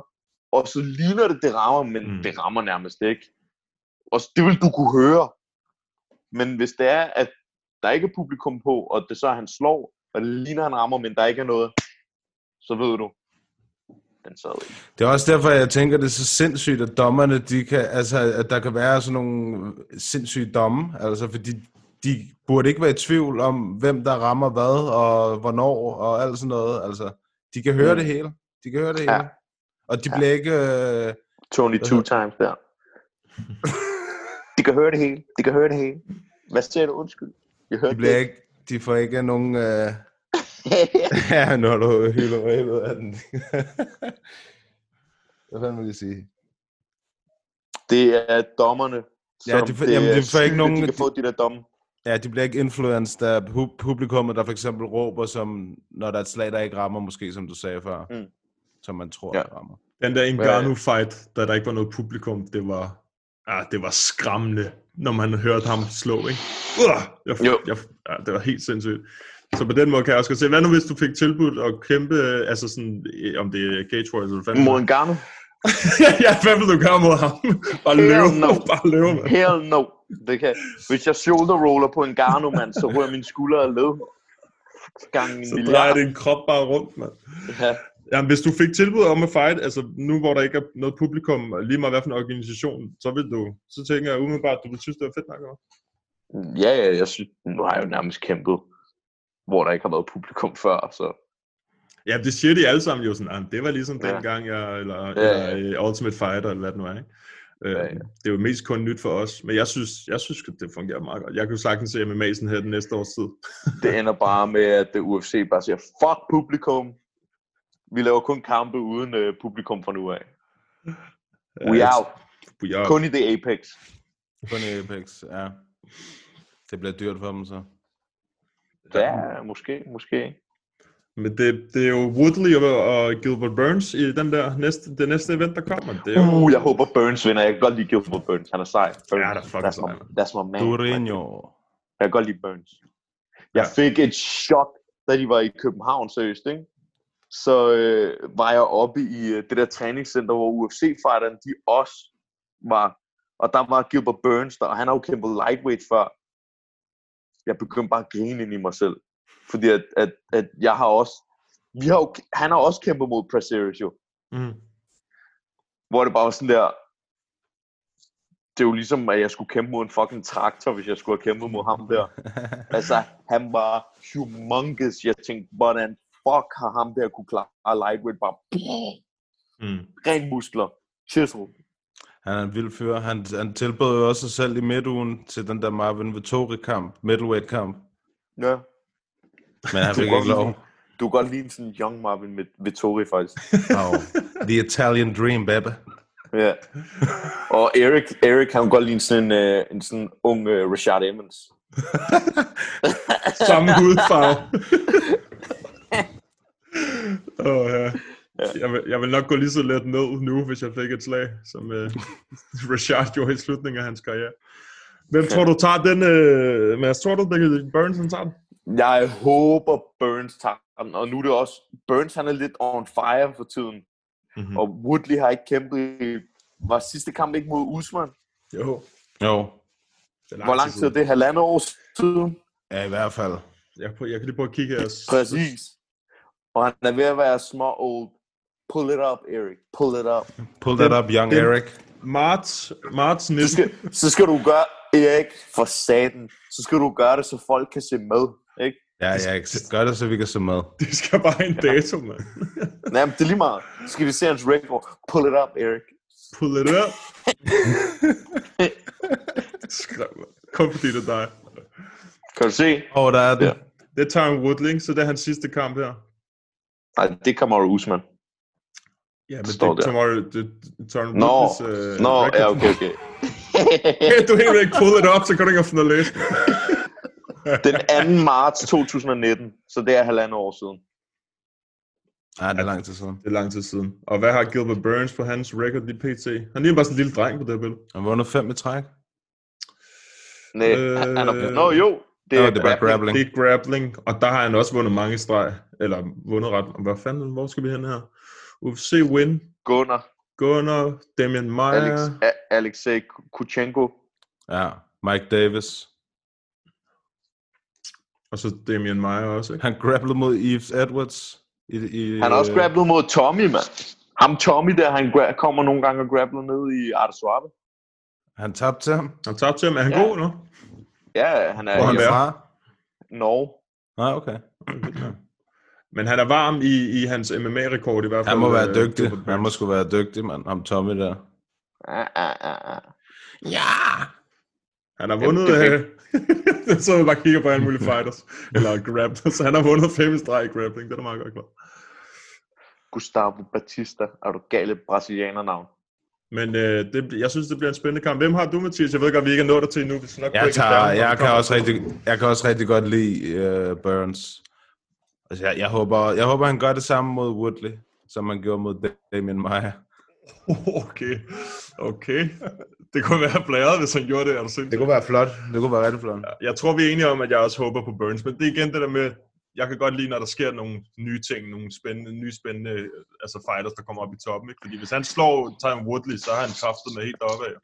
og så ligner det, det rammer, men Mm. det rammer nærmest ikke. Og det vil du kunne høre. Men hvis det er, at der ikke er publikum på, og det så er, han slår, og det ligner, han rammer, men der ikke er noget, så ved du, den sad ikke. Det er også derfor, jeg tænker, det er så sindssygt, at dommerne, de kan, altså, at der kan være sådan nogle sindssyge domme, altså, fordi de burde ikke være i tvivl om, hvem der rammer hvad, og hvornår, og alt sådan noget. Altså, de kan høre Mm. det hele. De kan høre det hele. Ja. Og de Ja. bliver ikke... Øh, Tony two times der. de kan høre det hele. De kan høre det hele. Hvad siger du? Undskyld. Jeg hørte de, bliver det. ikke, de får ikke nogen... Øh, ja, når du hylder mig af den. Hvad fanden vil jeg sige? Det er dommerne, Ja, som de får- det jamen, er de får ikke nogen- De kan få de der domme. Ja, de bliver ikke influenced af pu- publikummet, der for eksempel råber, som, når der er et slag, der ikke rammer, måske som du sagde før. Mm. Som man tror, Ja. der rammer. Den der Ngannou-fight, da der ikke var noget publikum, det var, ah, det var skræmmende, når man hørte ham slå, ikke? Uh, jeg, Jo. jeg, ja, det var helt sindssygt. Så på den måde kan jeg også godt se, hvad nu hvis du fik tilbudt at kæmpe, altså sådan, om det er Cage Warriors eller hvad Mod Ngannou? ja, hvad vil du gøre mod ham? Bare løbe, no. bare løbe, mand. Hell no. Det kan. Hvis jeg shoulder roller på en Ngannou, mand, så rører mine skuldre af led. Gang en Så drejer din krop bare rundt, mand. Ja. Jamen, hvis du fik tilbud om at fight, altså nu hvor der ikke er noget publikum, og lige meget hvad for en organisation, så vil du, så tænker jeg umiddelbart, du vil synes, det var fedt nok. eller ja, ja, jeg synes, nu har jeg jo nærmest kæmpet, hvor der ikke har været publikum før, så Ja, det siger de alle sammen jo sådan, "Ah, det var ligesom Ja. dengang, jeg, eller, Ja, eller uh, Ultimate Fighter, eller hvad det nu er, ikke? Uh, Ja, ja. Det er jo mest kun nyt for os, men jeg synes, jeg synes at det fungerer meget godt. Jeg kunne sagtens se med Mason her den næste års tid. det ender bare med, at det UFC bare siger, fuck publikum. Vi laver kun kampe uden uh, publikum fra nu af. We Ja, out. We are. Kun i The Apex. Kun i Apex, ja. Det bliver dyrt for dem så. Ja, måske, måske. Men det, det er jo Woodley og, og Gilbert Burns i den der næste, det næste event, der kommer. Det er jo, Uh, jeg håber Burns vinder. Jeg kan godt lide Gilbert Burns. Han er sej. Burns. Ja, han er fucking that's sej, my, that's my man. Durinho. Jeg kan godt lide Burns. Jeg fik et chok, da de var i København, seriøst, ikke? Så øh, var jeg oppe i øh, det der træningscenter, hvor UFC-fighterne, de også var. Og der var Gilbert Burns der, og han har jo kæmpet lightweight før. Jeg begyndte bare at grine ind i mig selv. Fordi at, at, at jeg har også, vi har jo, han har også kæmpet mod Praceres jo. mm. Hvor det bare var sådan der, det er jo ligesom, at jeg skulle kæmpe mod en fucking traktor, hvis jeg skulle have kæmpet mod ham der. altså, han var humongous. Jeg tænkte, hvordan fuck har ham der kunne klare lightweight bare Mm. ren muskler. Chisel. Han er en vild fyr. Han, han tilbød jo også sig selv i midtugen til den der Marvin Vittori-kamp, middleweight-kamp. Ja. Men han fik ikke godt lov. Du kan godt lide en sådan young Marvin med Vittori, faktisk. Oh, the Italian dream, baby. ja. Og Erik, Erik han kan godt lide sådan en, uh, en sådan ung uh, Rashad Evans. Samme hudfarve. oh, ja. Jeg, vil, jeg vil nok gå lige så let ned nu, hvis jeg fik et slag, som uh, Rashard gjorde i slutningen af hans karriere. Hvem tror du tager den, uh, Mads? Tror du, at Burns han tager den? Jeg håber, Burns tager den, og nu er det også, Burns han er lidt on fire for tiden, Mm-hmm. og Woodley har ikke kæmpet i, var sidste kamp ikke mod Usman? Jo. Jo, Det Hvor lang tid er det? Halvandet år siden? ja, i hvert fald. Jeg, prøver, jeg kan lige prøve at kigge her. Præcis. Og han er ved at være små old. Pull it up, Erik. Pull it up. Pull that up, young den- Eric. Marts, marts 19. Så skal, så skal du gøre, Erik, for satan. Så skal du gøre det, så folk kan se med. Ikke? Ja, ja, gør det, så vi kan se med. Det skal bare have en dato, mand. Nej, men det er lige meget. Så skal vi se hans record. Pull it up, Erik. Pull it up. Skræm. Kom fordi det er dig. Kan du se? Åh, oh, der er den. Ja. Det tager en Woodling, så det er hans sidste kamp her. Nej, det kommer Usman. Ja, men Står det er det er Torn Nå, øh, nå, record. ja, okay, okay. du har helt ikke fået det op, så kan du ikke have fundet at læse. Den 2. marts 2019, så det er halvandet år siden. Ja, det er lang tid siden. Det er lang tid siden. Og hvad har Gilbert Burns på hans record lige pt? Han ligner bare sådan en lille dreng på det her billede. Han har vundet fem i træk. Nej, Øh, han, er, nå jo, det er, det er bare grappling. Det er grappling, og der har han også vundet mange streg. Eller vundet ret. Og Hvad fanden, hvor skal vi hen her? UFC win. Gunnar, Gunnar, Damian Meyer. Alex, A- Alexei Kuchenko. Ja, Mike Davis. Og så Damian Meyer også, ikke? Han grapplede mod Yves Edwards. I, i, Han har også øh, grapplet mod Tommy, mand. Ham Tommy der, han gra- kommer nogle gange og grappler ned i Arte Suave. Han tabte til ham. Han tabte til ham. Er han Ja. god nu? Ja, han er Hvor han er? fra? Norge. Nej, okay. Men han er varm i, i hans MMA-rekord i hvert fald. Han må være øh, dygtig. Han må sgu være dygtig, mand. Ham Tommy der. Ah, ah, ah, ah. Ja! Han har Jamen, vundet... det Øh, så jeg bare kigger på alle mulige fighters. eller grapplers. Han har vundet fem i streg i grappling. Det er da meget godt klar. Gustavo Batista. Er du gale brasilianernavn? Men øh, det, jeg synes, det bliver en spændende kamp. Hvem har du, Mathias? Jeg ved godt, vi ikke er nået der til endnu. Vi skal nok Jeg, tager, jeg, vi kan også rigtig, jeg kan også rigtig godt lide uh, Burns. Altså, jeg, jeg, håber, jeg håber, han gør det samme mod Woodley, som han gjorde mod Damien Meyer. Okay, okay. Det kunne være blæret, hvis han gjorde det. Er du sindssyg? Det kunne være flot. Det kunne være rigtig flot. Jeg tror, vi er enige om, at jeg også håber på Burns, men det er igen det der med, jeg kan godt lide, når der sker nogle nye ting, nogle spændende, nye spændende altså fighters, der kommer op i toppen. Ikke? Fordi hvis han slår Tyron Woodley, så har han kraftet med helt oppe af.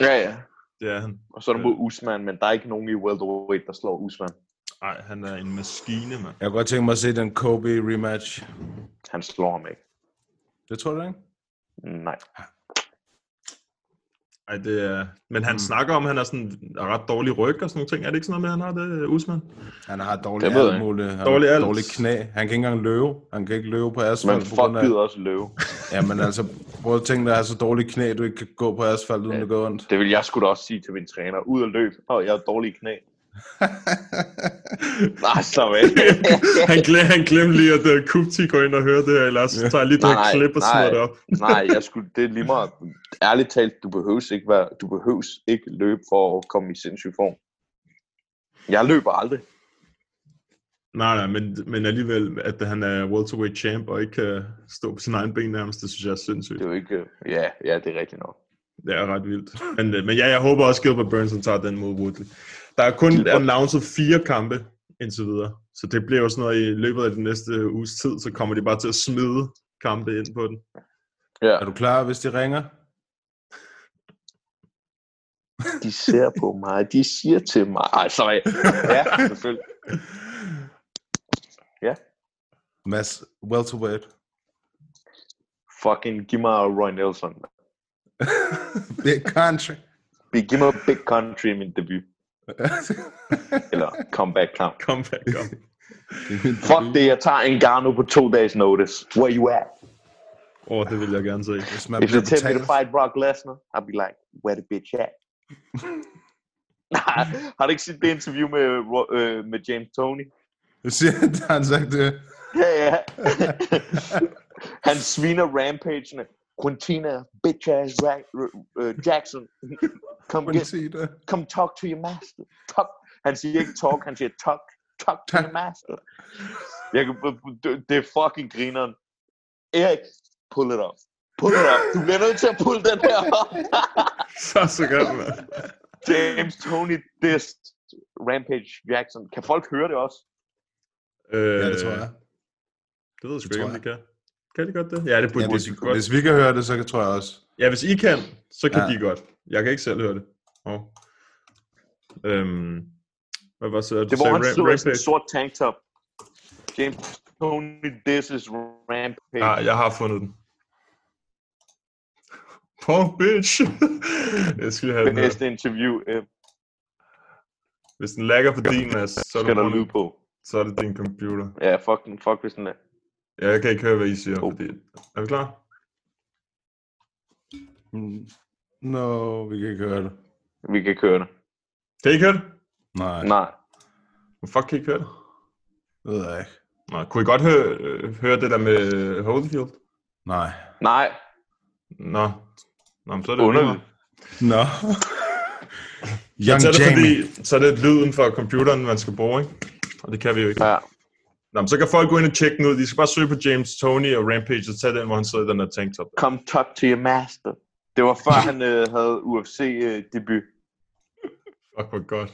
Ja, ja. Det er han. Og så er der mod Usman, men der er ikke nogen i welterweight, der slår Usman. Nej, han er en maskine, mand. Jeg kunne godt tænke mig at se den Kobe rematch. Han slår ham ikke. Det tror du ikke? Nej. Ej, det er... Men han mm. snakker om, at han er sådan er ret dårlig ryg og sådan nogle ting. Er det ikke sådan noget med, at han har det, Usman? Han har dårlig muligt. Han Dårlig har alt. dårlig knæ. Han kan ikke engang løbe. Han kan ikke løbe på asfalt. Men på grund fuck af- gider også løve. Ja, men altså, prøv at tænke dig at have så dårlige knæ, du ikke kan gå på asfalt, uden Ja. det går ondt. Det vil jeg skulle da også sige til min træner. Ud og løb. Åh, jeg har dårlige knæ. Nej, så vel. han, glem, han glemte lige, at uh, Kupti går ind og hører det her, eller så tager jeg lige det Nej, klip og nej. smider det op. Nej, jeg skulle, det er lige meget. Ærligt talt, du behøves ikke, være, du behøves ikke løbe for at komme i sindssyg form. Jeg løber aldrig. Nej, nej, men, men alligevel, at han er welterweight champ og ikke kan stå på sin egen ben nærmest, det synes jeg er sindssygt. Det er jo ikke... øh, Ja, ja, det er rigtigt nok. Det er ret vildt. Men, øh, men ja, jeg håber også, Gilbert Burns tager den mod Woodley. Der er kun announced fire kampe indtil videre. Så det bliver jo sådan noget i løbet af den næste uges tid, så kommer de bare til at smide kampe ind på den. Ja, Er du klar, hvis de ringer? de ser på mig. De siger til mig. Ej, sorry. Ja, selvfølgelig. Mads, welterweight. Fucking giv mig Roy Nelson. Big country. Giv mig Big Country i min debut. Eller comeback kamp. Comeback, kom. Fuck det, jeg tager en Garno på to dages notice. Where you at? Åh, oh, det vil jeg gerne se. Hvis man If they tell me to fight Brock Lesnar, I'll be like, where the bitch at? Nej, har du ikke set det interview med, øh, med James Tony? Jeg siger, at han sagt det. Ja, ja. Han sviner rampagene. Quintina, bitch ass uh, Jackson. Come, get, come talk to your master. Talk. Han siger ikke talk, han siger talk. Talk to your master. Jeg det- er fucking grineren. Erik, pull it up. Pull it up. Du bliver nødt til at pull den her op. Så så godt, mand. James Tony dissed Rampage Jackson. Kan folk høre det også? Øh, Ja, det tror jeg. Det ved jeg sgu ikke, om de kan. Kan de godt det? Ja, det burde Ja, ja, hvis, de godt. hvis vi kan høre det, så tror jeg også. Ja, hvis I kan, så kan Ja. ja. de godt. Jeg kan ikke selv høre det. Oh. Øhm, hvad var så? Det var han en sort tanktop. James Tony disses Rampage. Ah, jeg har fundet den. Punk bitch. jeg skal have den her. Bedste interview. Øh, Hvis den lagger på din, Mads, så er, det så er det din computer. Ja, fuck, den- fuck hvis den er. Ja, jeg kan ikke høre, hvad I siger. Oh. Fordi... Er vi klar? Mm. No, vi kan ikke høre det. Vi kan køre det. Kan I ikke høre det? Nej, Nej. Hvor fuck kan I ikke høre det? det ved jeg ikke. Nej, kunne I godt høre, øh, høre det der med Holyfield? Nej. Nej, Nå. Nå, men så er det underligt. Nå. Young så er det Jamie. fordi, så er det lyden fra computeren, man skal bruge, ikke? Og det kan vi jo ikke. Ja. Nå, men så kan folk gå ind og tjekke den ud. De skal bare søge på James Tony og Rampage og tage den, hvor han sidder i den der tanktop. Come talk to your master. Det var før han øh, havde UFC-debut. Fuck, hvor godt.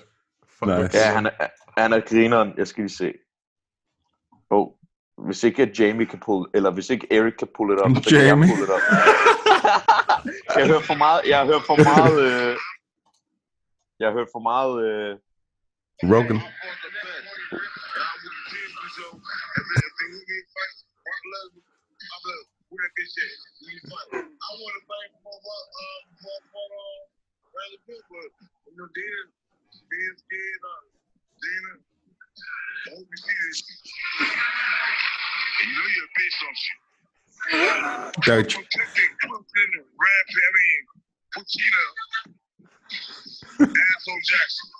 Fuck, Nice. godt. Ja, han er, han er grineren. Jeg skal lige se. Oh, hvis ikke at Jamie kan pulle, eller hvis ikke Eric kan pulle det op, så kan jeg Jamie. pulle det op. jeg hørt for meget, jeg hørt for meget, øh, jeg hørt for meget, øh, Rogan. Dutch. Asshole Jackson.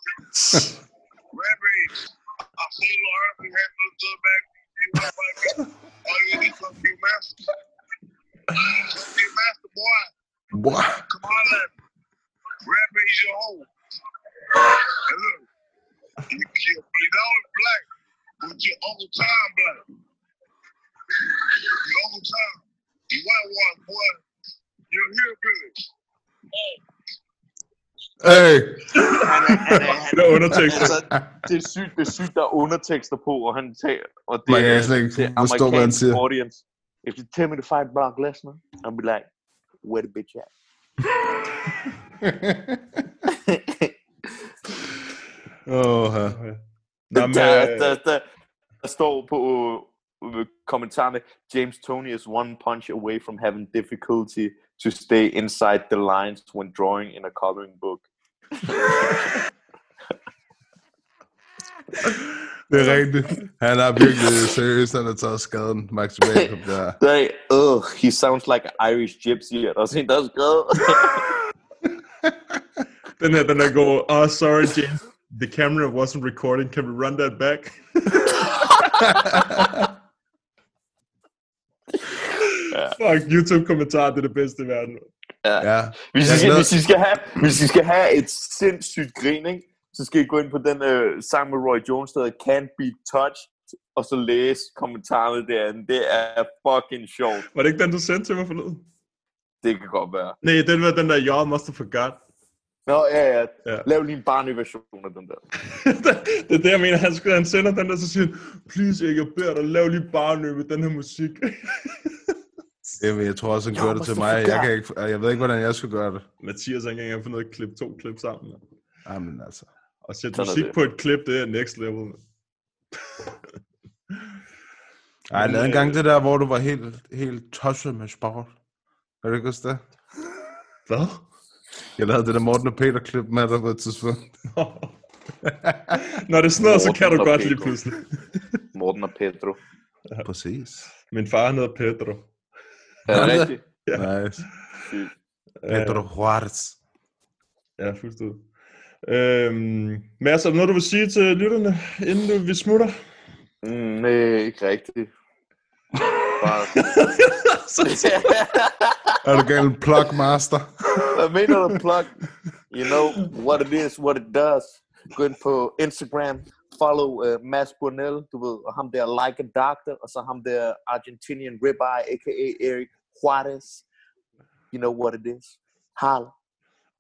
Rampage. I say Lord Earth had no good back. You want to fight me? All you need is some new master. Some new master, boy. What? Come on, let me. Rampage your home. And look, you, you, you know it's black, but your Uncle Tom black. Your Uncle Tom. You white one, boy. You're here, Billy. Hey! han er, han er, han Det er undertekster. Altså, det er sygt, det er sygt, der er undertekster på, og han tager, og det Man kan er, slet ikke det er forstå, hvad han siger. audience. If you tell me to fight Brock Lesnar, I'll be like, where the bitch at? Åh, oh, Nå, men, der, øh, der, der, der står på øh, kommentarerne, James Tony is one punch away from having difficulty to stay inside the lines when drawing in a coloring book. Det er rigtigt. Han er virkelig seriøst, han har taget skaden maksimalt på det her. They, ugh, he sounds like an Irish gypsy. Er der også en, der har skrevet? den her, den er god. Oh, sorry, James. The camera wasn't recording. Can we run that back? Fuck, YouTube-kommentar, det er det bedste i verden. Ja. Hvis I, Jeg skal, hvis, I skal have, hvis I skal have et sindssygt grin, ikke? så skal I gå ind på den øh, sang med Roy Jones, der hedder Can't Be Touched, og så læse kommentarerne derinde. Det er fucking sjovt. Var det ikke den, du sendte til mig forleden? Det kan godt være. Nej, den var den der, y'all must have forgot. Nå, ja, ja. Ja. Lav lige en barnlig version af den der. det er det, jeg mener. Han, skal, han sender den der, så siger han, please, jeg beder dig, lav lige bare med den her musik. Jamen, jeg tror også, han Jo, gør det til mig. Jeg, kan ikke, jeg ved ikke, hvordan jeg skulle gøre det. Mathias har ikke engang fundet et klip, to klip sammen. Jamen altså. Og sætte musik det. på et klip, det er next level. Ej, jeg lavede engang det der, hvor du var helt, helt tosset med sport. Kan du ikke huske det? Hvad? Jeg lavede det der Morten og Peter klip med dig på et tidspunkt. Når det er sådan noget, så kan du godt lige Pedro. pludselig. Morten og Pedro. Præcis. Min far hedder Pedro. Er det rigtigt? Ja. Nice. Pedro Juarez. Ja, fuldstændig. Øhm, Mads, er der noget, du vil sige til lytterne, inden du, vi smutter? Mm, nej, ikke rigtigt. Bare... Er du gal en plug master? Hvad mener du, plug? You know what it is, what it does. Gå ind på Instagram, follow uh, Mads Burnell, du ved, og ham der Like a Doctor, og så ham der Argentinian Ribeye, a.k.a. Eric Juarez. You know what it is. Holla.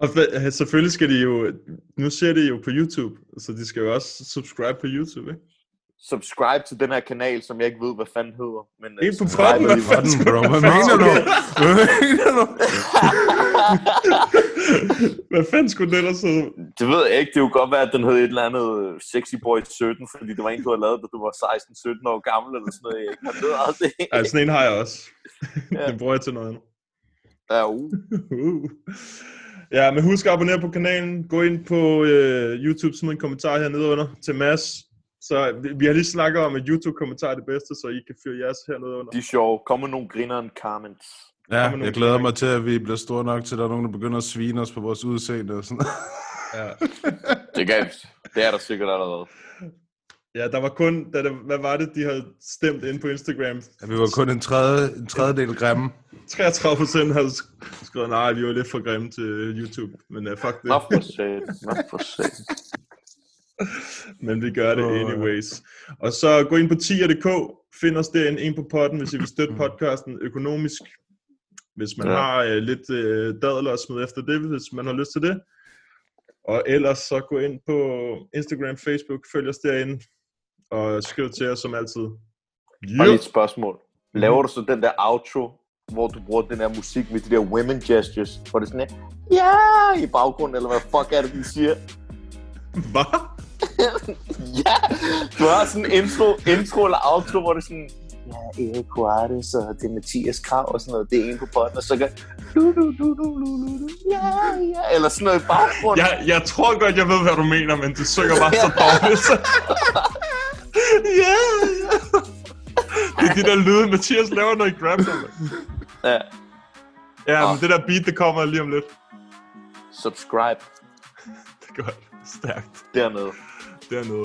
Og fa- selvfølgelig skal de jo, nu ser de jo på YouTube, så de skal jo også subscribe på YouTube, ikke? Subscribe til den her kanal, som jeg ikke ved, hvad fanden hedder. Men, uh, på podden, hvad. Sådan, bro. Hvad mener du? Hvad mener du? Hvad fanden skulle det ellers hedde? Det ved jeg ikke. Det kunne godt være, at den hed et eller andet øh, Sexy Boy 17, fordi det var en, du havde lavet, da du var 16-17 år gammel, eller sådan noget. Jeg det aldrig. Ej, sådan en har jeg også. Ja. Den bruger jeg til noget andet. Ja, uh. Uh. Ja, men husk at abonnere på kanalen. Gå ind på øh, YouTube, smid en kommentar hernede under til Mads. Så vi, vi har lige snakket om, at YouTube-kommentar er det bedste, så I kan fyre jeres hernede under. De er sjove. Kom med nogle grineren comments. Ja, jeg glæder ting. mig til, at vi bliver store nok til, at der er nogen, der begynder at svine os på vores udseende og sådan Ja. Det, kan, det er der sikkert allerede. Ja, der var kun, da det, hvad var det, de havde stemt ind på Instagram? Ja, vi var kun en, tredje, en tredjedel grimme. 33 procent havde sk- skrevet, nej, vi var lidt for grimme til YouTube, men uh, fuck det. Nå for sat. Nå for sat. men vi gør det anyways. Og så gå ind på tier.dk, find os derinde, en på potten, hvis I vil støtte podcasten økonomisk. Hvis man Ja. har uh, lidt uh, dadler at smide efter det, hvis man har lyst til det. Og ellers så gå ind på Instagram, Facebook, følg os derinde, og skriv til os som altid. Og lige et spørgsmål. Laver du så den der outro, hvor du bruger den der musik med de der women gestures, hvor det er sådan her, ja, i baggrunden, eller hvad fuck er det, de siger? Hvad? ja, du har sådan en intro, intro eller outro, hvor det er sådan, ja, Erik Juarez, og det er Mathias Krav og sådan noget, det er en på potten, og så kan, du, du, du, du, du, du, du, ja, ja, eller sådan noget i baggrunden. Jeg, jeg tror godt, jeg ved, hvad du mener, men du synger bare så dårligt. ja, ja. Det er de der lyde, Mathias laver, når I grabber det. Ja. Ja, men det der beat, det kommer lige om lidt. Subscribe Det er godt. Stærkt. dernede. Dernede.